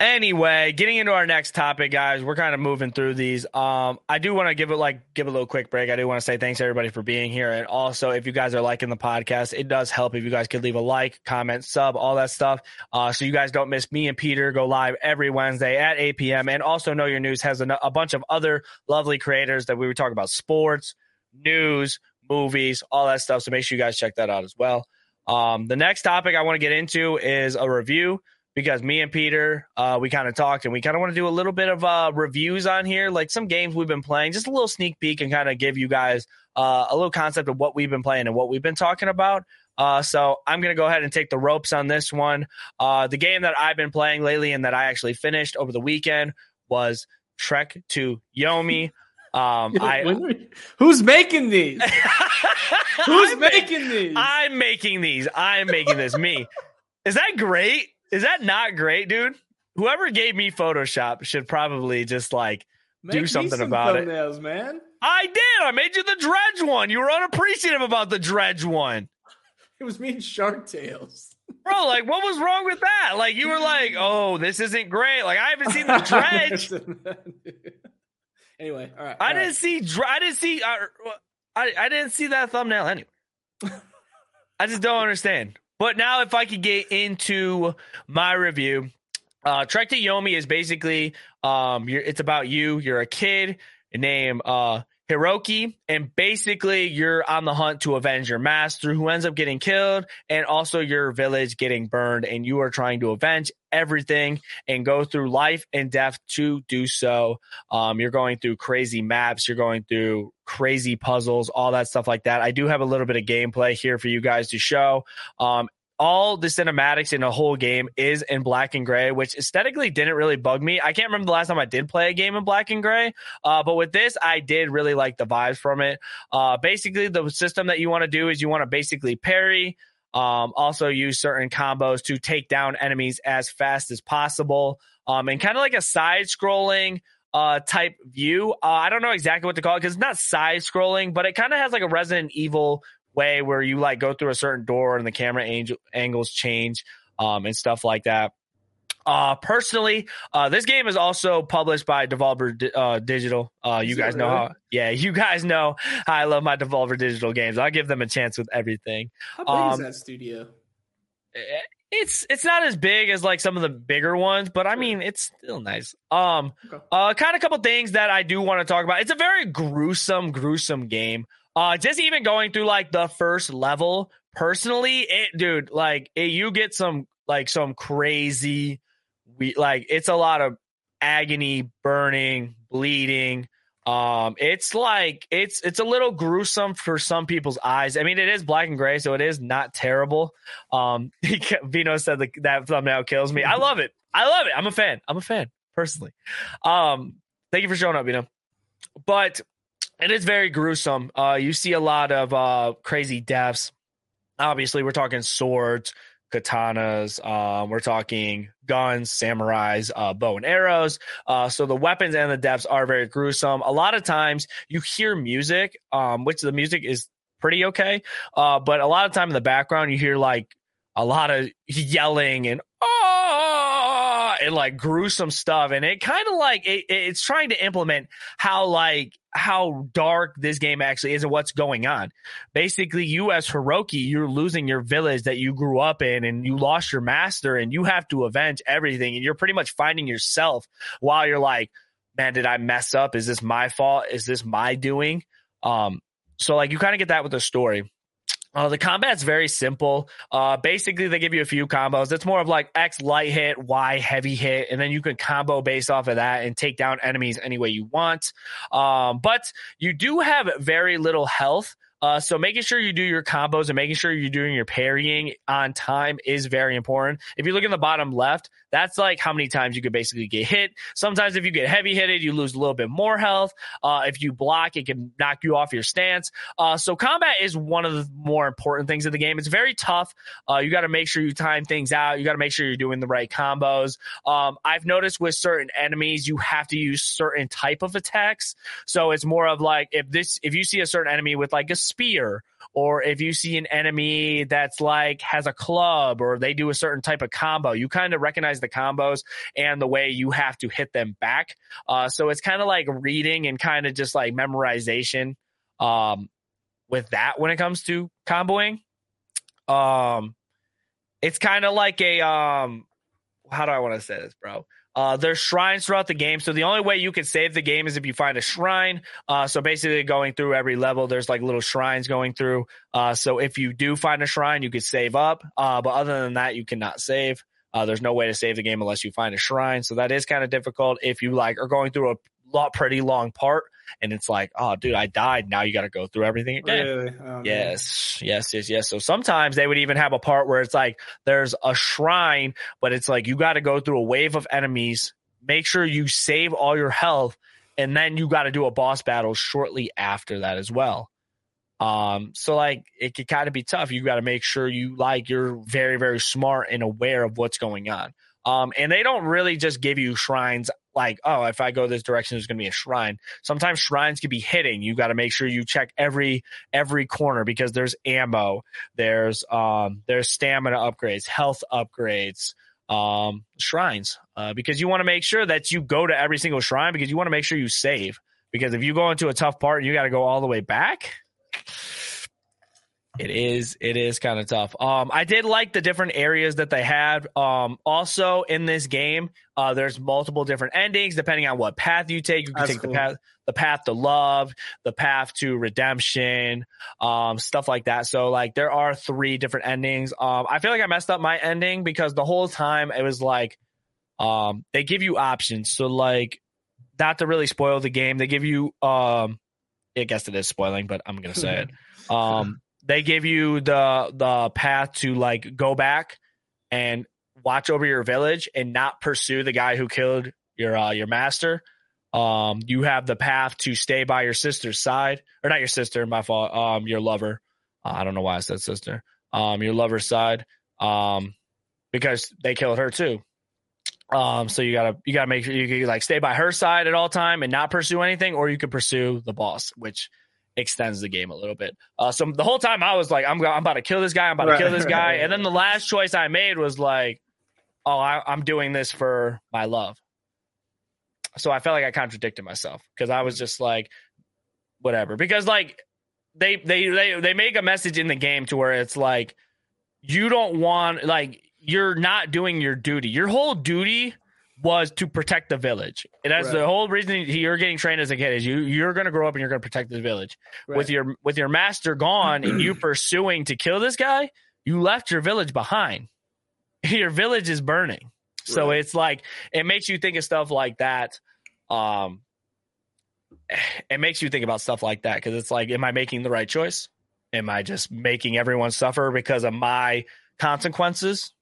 Anyway, getting into our next topic, guys, we're kind of moving through these. Um, I do want to give it like give a little quick break. I do want to say thanks everybody for being here, and also if you guys are liking the podcast, it does help if you guys could leave a like, comment, sub, all that stuff, uh, so you guys don't miss me and Pieter go live every Wednesday at 8 p.m. And also, Know Your News has a, a bunch of other lovely creators that we were talking about sports, news, movies, all that stuff. So make sure you guys check that out as well. Um, the next topic I want to get into is a review because me and Pieter, uh, we kind of talked and we kind of want to do a little bit of uh, reviews on here, like some games we've been playing, just a little sneak peek and kind of give you guys uh, a little concept of what we've been playing and what we've been talking about. Uh, so I'm going to go ahead and take the ropes on this one. Uh, the game that I've been playing lately and that I actually finished over the weekend was Trek to Yomi. Um, I, who's making these? who's I'm making these? I'm making these. I'm making this. Me. Is that great? Is that not great, dude? Whoever gave me Photoshop should probably just like Make do something some about it. man. I did. I made you the dredge one. You were unappreciative about the dredge one. It was me and Shark Tales. Bro, like, what was wrong with that? Like, you were like, "Oh, this isn't great." Like, I haven't seen the dredge. Anyway, all right. I all didn't right. see. I didn't see. Uh, I I didn't see that thumbnail anyway. I just don't understand. But now, if I could get into my review, uh, Trek to Yomi is basically um, you're, it's about you. You're a kid named uh, Hiroki, and basically you're on the hunt to avenge your master who ends up getting killed, and also your village getting burned, and you are trying to avenge everything and go through life and death to do so. Um, you're going through crazy maps, you're going through crazy puzzles, all that stuff like that. I do have a little bit of gameplay here for you guys to show. Um, all the cinematics in the whole game is in black and gray, which aesthetically didn't really bug me. I can't remember the last time I did play a game in black and gray, uh, but with this, I did really like the vibes from it. Uh, basically, the system that you want to do is you want to basically parry, um, also use certain combos to take down enemies as fast as possible, um, and kind of like a side scrolling uh type view. Uh, I don't know exactly what to call it because it's not side scrolling, but it kind of has like a Resident Evil way where you like go through a certain door and the camera angles change um, and stuff like that. Uh, personally, uh, this game is also published by Devolver uh, Digital. Uh, you Is guys know really? how, yeah, you guys know how I love my Devolver Digital games. I give them a chance with everything. How big um, is that studio? It's it's not as big as like some of the bigger ones, but I mean it's still nice. Um, Okay. uh, kind of couple things that I do want to talk about. It's a very gruesome, gruesome game. Uh, just even going through like the first level, personally, it, dude, like it, you get some like some crazy, we like it's a lot of agony, burning, bleeding. Um, it's like it's it's a little gruesome for some people's eyes. I mean, it is black and gray, so it is not terrible. Um, Vino said the, that thumbnail kills me. I love it. I love it. I'm a fan. I'm a fan personally. Um, thank you for showing up, Vino. But it is very gruesome. Uh, you see a lot of uh crazy deaths. Obviously, we're talking swords, katanas. Um, we're talking guns, samurais, uh, bow and arrows. Uh, so the weapons and the deaths are very gruesome. A lot of times you hear music, um, which the music is pretty okay. Uh, but a lot of time in the background you hear like a lot of yelling and oh and like gruesome stuff and it kind of like it, it's trying to implement how like how dark this game actually is and what's going on. Basically you as hiroki you're losing your village that you grew up in and you lost your master and you have to avenge everything and you're pretty much finding yourself while you're like man did i mess up? Is this my fault? Is this my doing? Um so like you kind of get that with the story uh, the combat's very simple. Uh, basically, they give you a few combos. It's more of like X light hit, Y heavy hit, and then you can combo based off of that and take down enemies any way you want. Um, but you do have very little health. Uh, so making sure you do your combos and making sure you're doing your parrying on time is very important. If you look in the bottom left, that's like how many times you could basically get hit. Sometimes if you get heavy hitted, you lose a little bit more health. Uh, if you block, it can knock you off your stance. Uh, so combat is one of the more important things of the game. It's very tough. Uh, you got to make sure you time things out. You got to make sure you're doing the right combos. Um, I've noticed with certain enemies, you have to use certain type of attacks. So it's more of like if this, if you see a certain enemy with like a spear, or if you see an enemy that's like has a club, or they do a certain type of combo, you kind of recognize the combos and the way you have to hit them back. Uh, so it's kind of like reading and kind of just like memorization. Um, with that when it comes to comboing. Um, it's kind of like a um, how do I want to say this, bro? Uh, there's shrines throughout the game, so the only way you can save the game is if you find a shrine. Uh, so basically, going through every level, there's like little shrines going through. Uh, so if you do find a shrine, you could save up. Uh, but other than that, you cannot save. Uh, there's no way to save the game unless you find a shrine. So that is kind of difficult if you like are going through a lot pretty long part and it's like, oh, dude, I died. Now you got to go through everything again. Really? Oh, man. Yes, yes, yes, yes. So sometimes they would even have a part where it's like there's a shrine, but it's like you got to go through a wave of enemies. Make sure you save all your health, and then you got to do a boss battle shortly after that as well. Um, so like it could kind of be tough. You got to make sure you like you're very, very smart and aware of what's going on. Um, and they don't really just give you shrines like, oh, if I go this direction, there's going to be a shrine. Sometimes shrines can be hitting. You got to make sure you check every every corner because there's ammo, there's um, there's stamina upgrades, health upgrades, um, shrines, uh, because you want to make sure that you go to every single shrine because you want to make sure you save. Because if you go into a tough part and you got to go all the way back, it is it is kind of tough. Um, I did like the different areas that they had. Um, also in this game, uh, there's multiple different endings depending on what path you take. You can That's take cool. the path the path to love, the path to redemption, um, stuff like that. So like there are three different endings. Um, I feel like I messed up my ending because the whole time it was like, um, they give you options. So like, not to really spoil the game, they give you um, I guess it is spoiling, but I'm gonna say it. Um they give you the the path to like go back and watch over your village and not pursue the guy who killed your uh, your master. Um, you have the path to stay by your sister's side, or not your sister, my fault. Um, your lover. Uh, I don't know why I said sister. Um, your lover's side. Um, because they killed her too. Um, so you gotta you gotta make sure you can like stay by her side at all time and not pursue anything, or you could pursue the boss, which extends the game a little bit. Uh, so the whole time I was like, I'm, I'm about to kill this guy. I'm about right, to kill this guy. Right, and then the last choice I made was like, oh, I, I'm doing this for my love. So I felt like I contradicted myself because I was just like, whatever. Because like they they they they make a message in the game to where it's like you don't want like you're not doing your duty. Your whole duty was to protect the village. And that's right. the whole reason you're getting trained as a kid is you you're going to grow up and you're going to protect the village. Right. With your with your master gone and you pursuing to kill this guy, you left your village behind. Your village is burning. So right. it's like it makes you think of stuff like that. Um it makes you think about stuff like that because it's like am I making the right choice? Am I just making everyone suffer because of my consequences?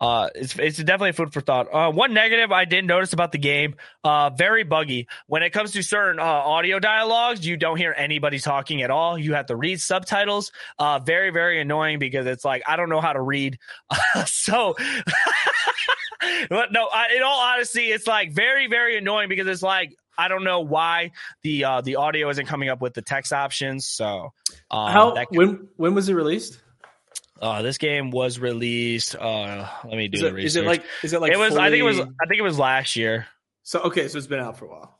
Uh, it's it's definitely food for thought. Uh, one negative I didn't notice about the game, uh, very buggy. When it comes to certain uh, audio dialogues, you don't hear anybody talking at all. You have to read subtitles. Uh, very very annoying because it's like I don't know how to read. so, but no, I, in all honesty, it's like very very annoying because it's like I don't know why the uh, the audio isn't coming up with the text options. So, um, how could, when when was it released? Uh, this game was released. Uh, let me do is the it, research. Is it like? Is it like? It was. Fully... I think it was. I think it was last year. So okay, so it's been out for a while.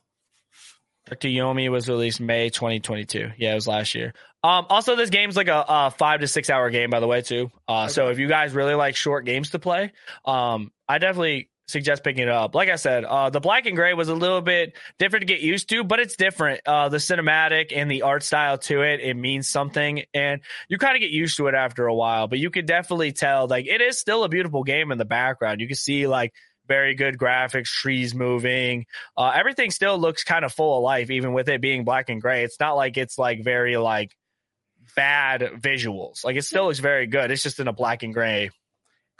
Trek to Yomi was released May 2022. Yeah, it was last year. Um, also, this game's like a, a, five to six hour game, by the way, too. Uh, okay. so if you guys really like short games to play, um, I definitely suggest picking it up. Like I said, uh, the black and gray was a little bit different to get used to, but it's different. Uh, the cinematic and the art style to it, it means something, and you kind of get used to it after a while. But you could definitely tell, like, it is still a beautiful game in the background. You can see like very good graphics, trees moving, uh, everything still looks kind of full of life, even with it being black and gray. It's not like it's like very like bad visuals. Like it still looks very good. It's just in a black and gray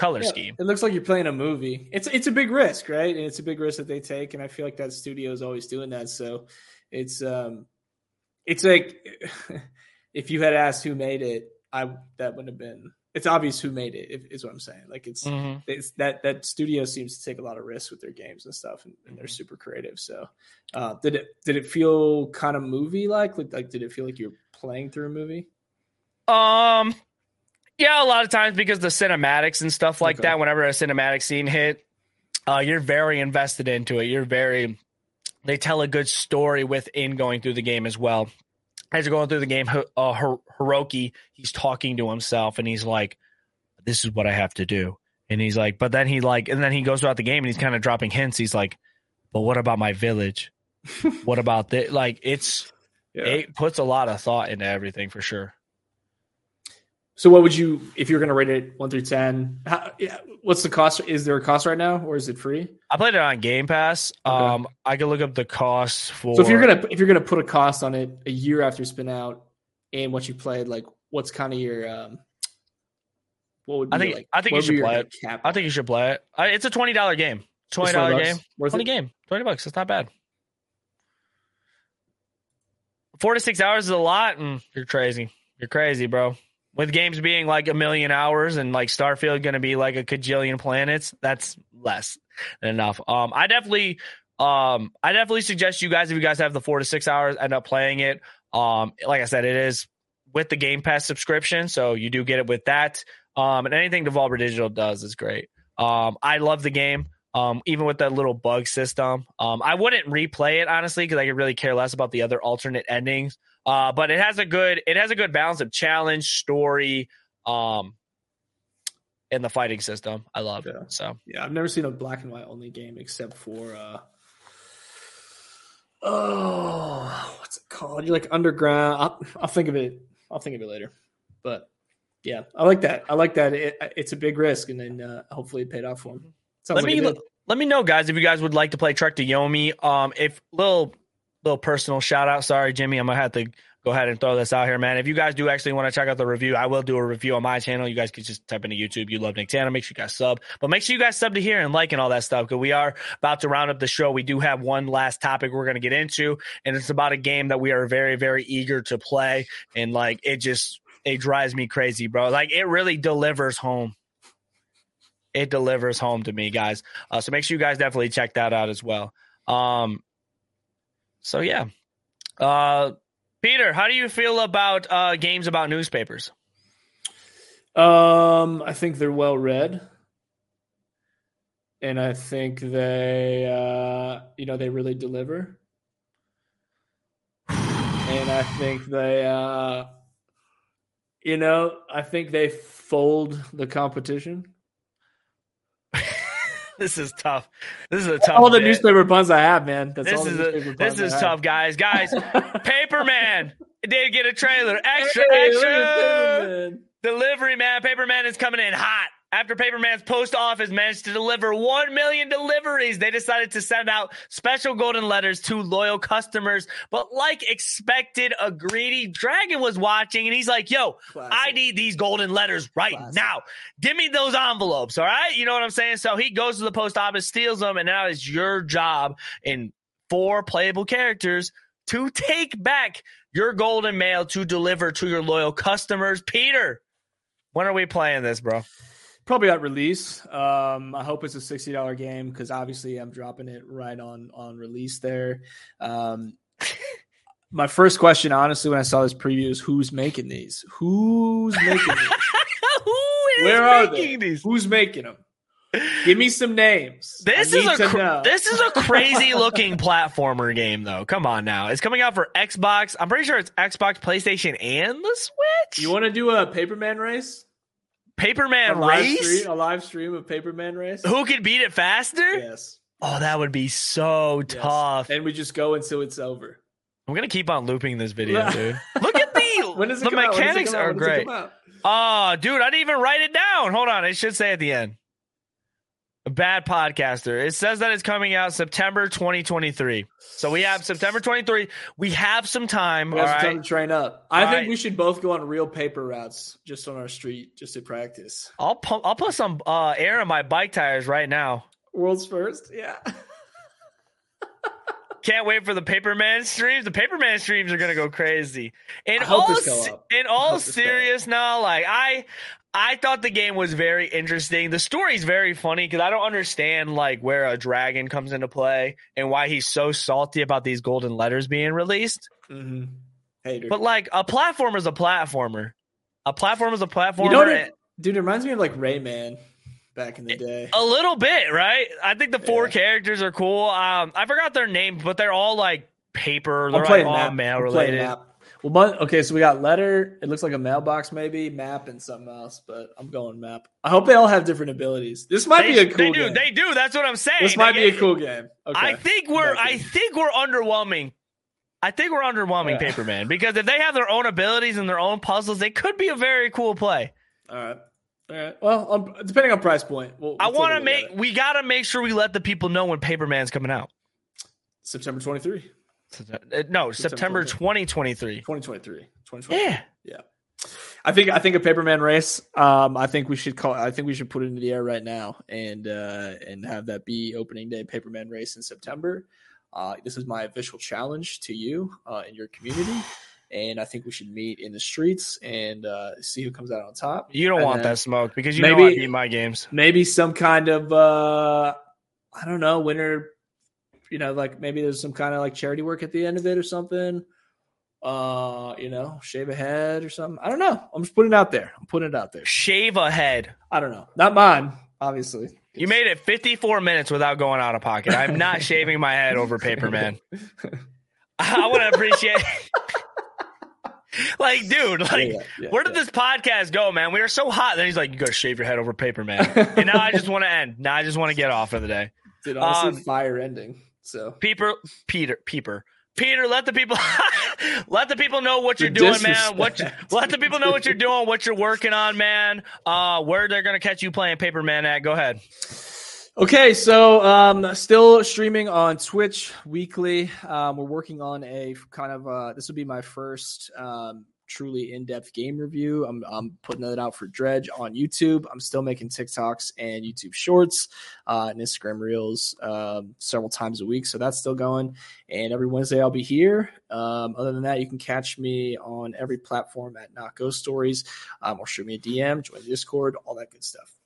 color yeah, scheme. It looks like you're playing a movie. It's it's a big risk, right? And it's a big risk that they take, and I feel like that studio is always doing that. So it's um, it's like if you had asked who made it, I that wouldn't have been. It's obvious who made it. If, is what I'm saying. Like it's, mm-hmm. it's that that studio seems to take a lot of risks with their games and stuff, and, and they're mm-hmm. super creative. So, uh, did it did it feel kind of movie like? Like, did it feel like you're playing through a movie? Um, yeah, a lot of times because the cinematics and stuff like okay. that. Whenever a cinematic scene hit, uh, you're very invested into it. You're very. They tell a good story within going through the game as well. As you're going through the game, uh, Hiroki, he's talking to himself and he's like, "This is what I have to do." And he's like, but then he like, and then he goes throughout the game and he's kind of dropping hints. He's like, "But what about my village? what about that?" Like, it's yeah. it puts a lot of thought into everything for sure. So what would you if you're going to rate it one through ten? How, what's the cost? Is there a cost right now, or is it free? I played it on Game Pass. Okay. Um, I can look up the cost for. So if you're gonna if you're gonna put a cost on it a year after spin out and what you played, like what's kind of your um, what would I think like, I think you should play it. Cap I think you should play it. it's a twenty dollar game. Twenty dollar game. Worth twenty it? game. Twenty bucks. It's not bad. Four to six hours is a lot, and you're crazy. You're crazy, bro with games being like a million hours and like Starfield going to be like a cajillion planets, that's less than enough. Um, I definitely Um, I definitely suggest you guys if you guys have the four to six hours, end up playing it. Um, like I said, it is with the Game Pass subscription, so you do get it with that. Um, and anything Devolver Digital does is great. Um, I love the game. Um, even with that little bug system. Um, I wouldn't replay it honestly because I could really care less about the other alternate endings. Uh, but it has a good it has a good balance of challenge, story, um, and the fighting system. I love yeah. it. So yeah, I've never seen a black and white only game except for uh, oh, what's it called? You're like underground. I'll, I'll think of it. I'll think of it later. But yeah, I like that. I like that. It, it's a big risk, and then uh, hopefully it paid off for him. Sounds let like me let me know, guys, if you guys would like to play Trek to Yomi. Um, if little little personal shout out. Sorry, Jimmy, I'm gonna have to go ahead and throw this out here, man. If you guys do actually want to check out the review, I will do a review on my channel. You guys can just type into YouTube. You love Nicktana. Make sure you guys sub, but make sure you guys sub to here and like and all that stuff because we are about to round up the show. We do have one last topic we're going to get into, and it's about a game that we are very, very eager to play. And like, it just, it drives me crazy, bro. Like, it really delivers home it delivers home to me, guys. Uh, so make sure you guys definitely check that out as well. Um, so yeah, uh, Pieter, how do you feel about uh, games about newspapers? Um, I think they're well read, and I think they, uh, you know, they really deliver. And I think they, uh, you know, I think they fold the competition this is tough. This is a tough. All the bit. newspaper puns I have, man. That's this is a, this is tough, guys. Guys, Paperman did get a trailer. Extra, hey, extra. Delivery man. Paperman is coming in hot. After Paperman's post office managed to deliver 1 million deliveries, they decided to send out special golden letters to loyal customers. But like expected, a greedy dragon was watching and he's like, yo, Classic. I need these golden letters right Classic. now. Give me those envelopes. All right. You know what I'm saying? So he goes to the post office, steals them, and now it's your job in four playable characters to take back your golden mail to deliver to your loyal customers. Pieter, when are we playing this, bro? Probably at release. Um, I hope it's a sixty dollar game because obviously I'm dropping it right on on release there. Um, my first question, honestly, when I saw this preview is who's making these? Who's making these? Who is Where are they? These? Who's making them? Give me some names. This is a cr- this is a crazy looking platformer game though. Come on now. It's coming out for Xbox. I'm pretty sure it's Xbox, PlayStation, and the Switch. You want to do a Paperman race? Paperman a race? Stream, a live stream of Paperman race? Who can beat it faster? Yes. Oh, that would be so yes. tough. And we just go until it's over. I'm gonna keep on looping this video, dude. Look at the when the mechanics are great. Oh, dude, I didn't even write it down. Hold on, it should say at the end. A bad podcaster. It says that it's coming out September 2023. So we have September 23. We have some time. We have some right? time to train up. I think we should both go on real paper routes just on our street just to practice. I'll pump, I'll put some uh, air in my bike tires right now. World's first, yeah. Can't wait for the Paperman streams. The Paperman streams are gonna go crazy. In all in all serious now, like I I thought the game was very interesting. The story's very funny because I don't understand like where a dragon comes into play and why he's so salty about these golden letters being released. Mm-hmm. Hater. But like a platformer is a platformer. A platform is a platformer. You know it, dude, it reminds me of like Rayman back in the day. A little bit, right? I think the four yeah. characters are cool. Um, I forgot their names, but they're all like paper. They're like all mail related. Well, okay, so we got letter. It looks like a mailbox, maybe map, and something else. But I'm going map. I hope they all have different abilities. This might they, be a cool. They do. Game. They do. That's what I'm saying. This might they be a cool game. Okay. I think we're. I think we're underwhelming. I think we're underwhelming yeah. Paperman because if they have their own abilities and their own puzzles, they could be a very cool play. All right. All right. Well, um, depending on price point, we'll, we'll I want to make. We got to make sure we let the people know when Paperman's coming out. September 23. Uh, no, September, September 2023. 2023. 2023. Yeah. Yeah. I think I think a Paperman race. Um, I think we should call. I think we should put it into the air right now and uh, and have that be opening day Paperman race in September. Uh, this is my official challenge to you uh, in your community, and I think we should meet in the streets and uh, see who comes out on top. You don't and want that smoke because you maybe, know I beat my games. Maybe some kind of uh, I don't know winner You know, like maybe there's some kind of like charity work at the end of it or something. Uh, you know, shave a head or something. I don't know. I'm just putting it out there. I'm putting it out there. Shave a head. I don't know. Not mine, obviously. You made it 54 minutes without going out of pocket. I'm not shaving my head over paper, man. I want to appreciate. like, dude, like, yeah, yeah, where did yeah. this podcast go, man? We were so hot. Then he's like, "You gotta shave your head over paper, man." and now I just want to end. Now I just want to get off for the day. Dude, honestly, um, fire ending. So, Peeper, Pieter, Peeper. Pieter, let the people let the people know what you're doing, man. What you, let the people know what you're doing, what you're working on, man. Uh, where they're gonna catch you playing Paperman at. Go ahead. Okay, so um, still streaming on Twitch weekly. Um, we're working on a kind of uh, this will be my first um, truly in-depth game review. I'm, I'm putting that out for Dredge on YouTube. I'm still making TikToks and YouTube Shorts uh, and Instagram Reels um, several times a week, so that's still going. And every Wednesday I'll be here. Um, other than that, you can catch me on every platform at Not Ghost Stories, um, or shoot me a DM, join the Discord, all that good stuff.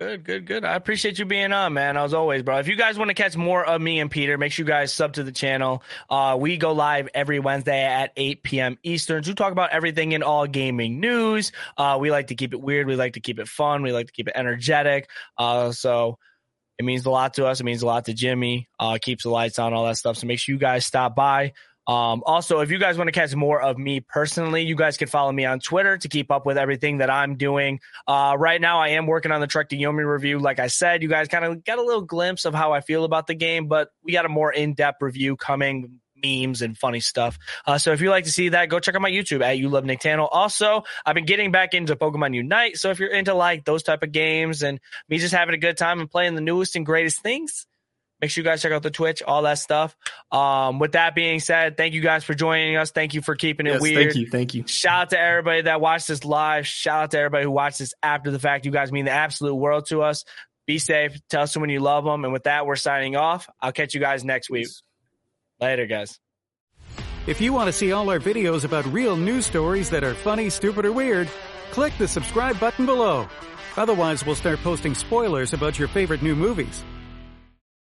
Good, good, good. I appreciate you being on, man. As always, bro. If you guys want to catch more of me and Pieter, make sure you guys sub to the channel. Uh, we go live every Wednesday at 8 p.m. Eastern to talk about everything in all gaming news. Uh, we like to keep it weird. We like to keep it fun. We like to keep it energetic. Uh, so it means a lot to us. It means a lot to Jimmy. Uh, keeps the lights on, all that stuff. So make sure you guys stop by. Um, also, if you guys want to catch more of me personally, you guys can follow me on Twitter to keep up with everything that I'm doing. Uh, right now, I am working on the Trek to Yomi review. Like I said, you guys kind of got a little glimpse of how I feel about the game, but we got a more in depth review coming memes and funny stuff. Uh, so if you like to see that, go check out my YouTube at You Love Nicktana. Also, I've been getting back into Pokemon Unite. So if you're into like those type of games and me just having a good time and playing the newest and greatest things, Make sure you guys check out the Twitch, all that stuff. Um, with that being said, thank you guys for joining us. Thank you for keeping it yes, weird. Thank you. Thank you. Shout out to everybody that watched this live. Shout out to everybody who watched this after the fact. You guys mean the absolute world to us. Be safe. Tell someone you love them. And with that, we're signing off. I'll catch you guys next week. Later, guys. If you want to see all our videos about real news stories that are funny, stupid, or weird, click the subscribe button below. Otherwise, we'll start posting spoilers about your favorite new movies.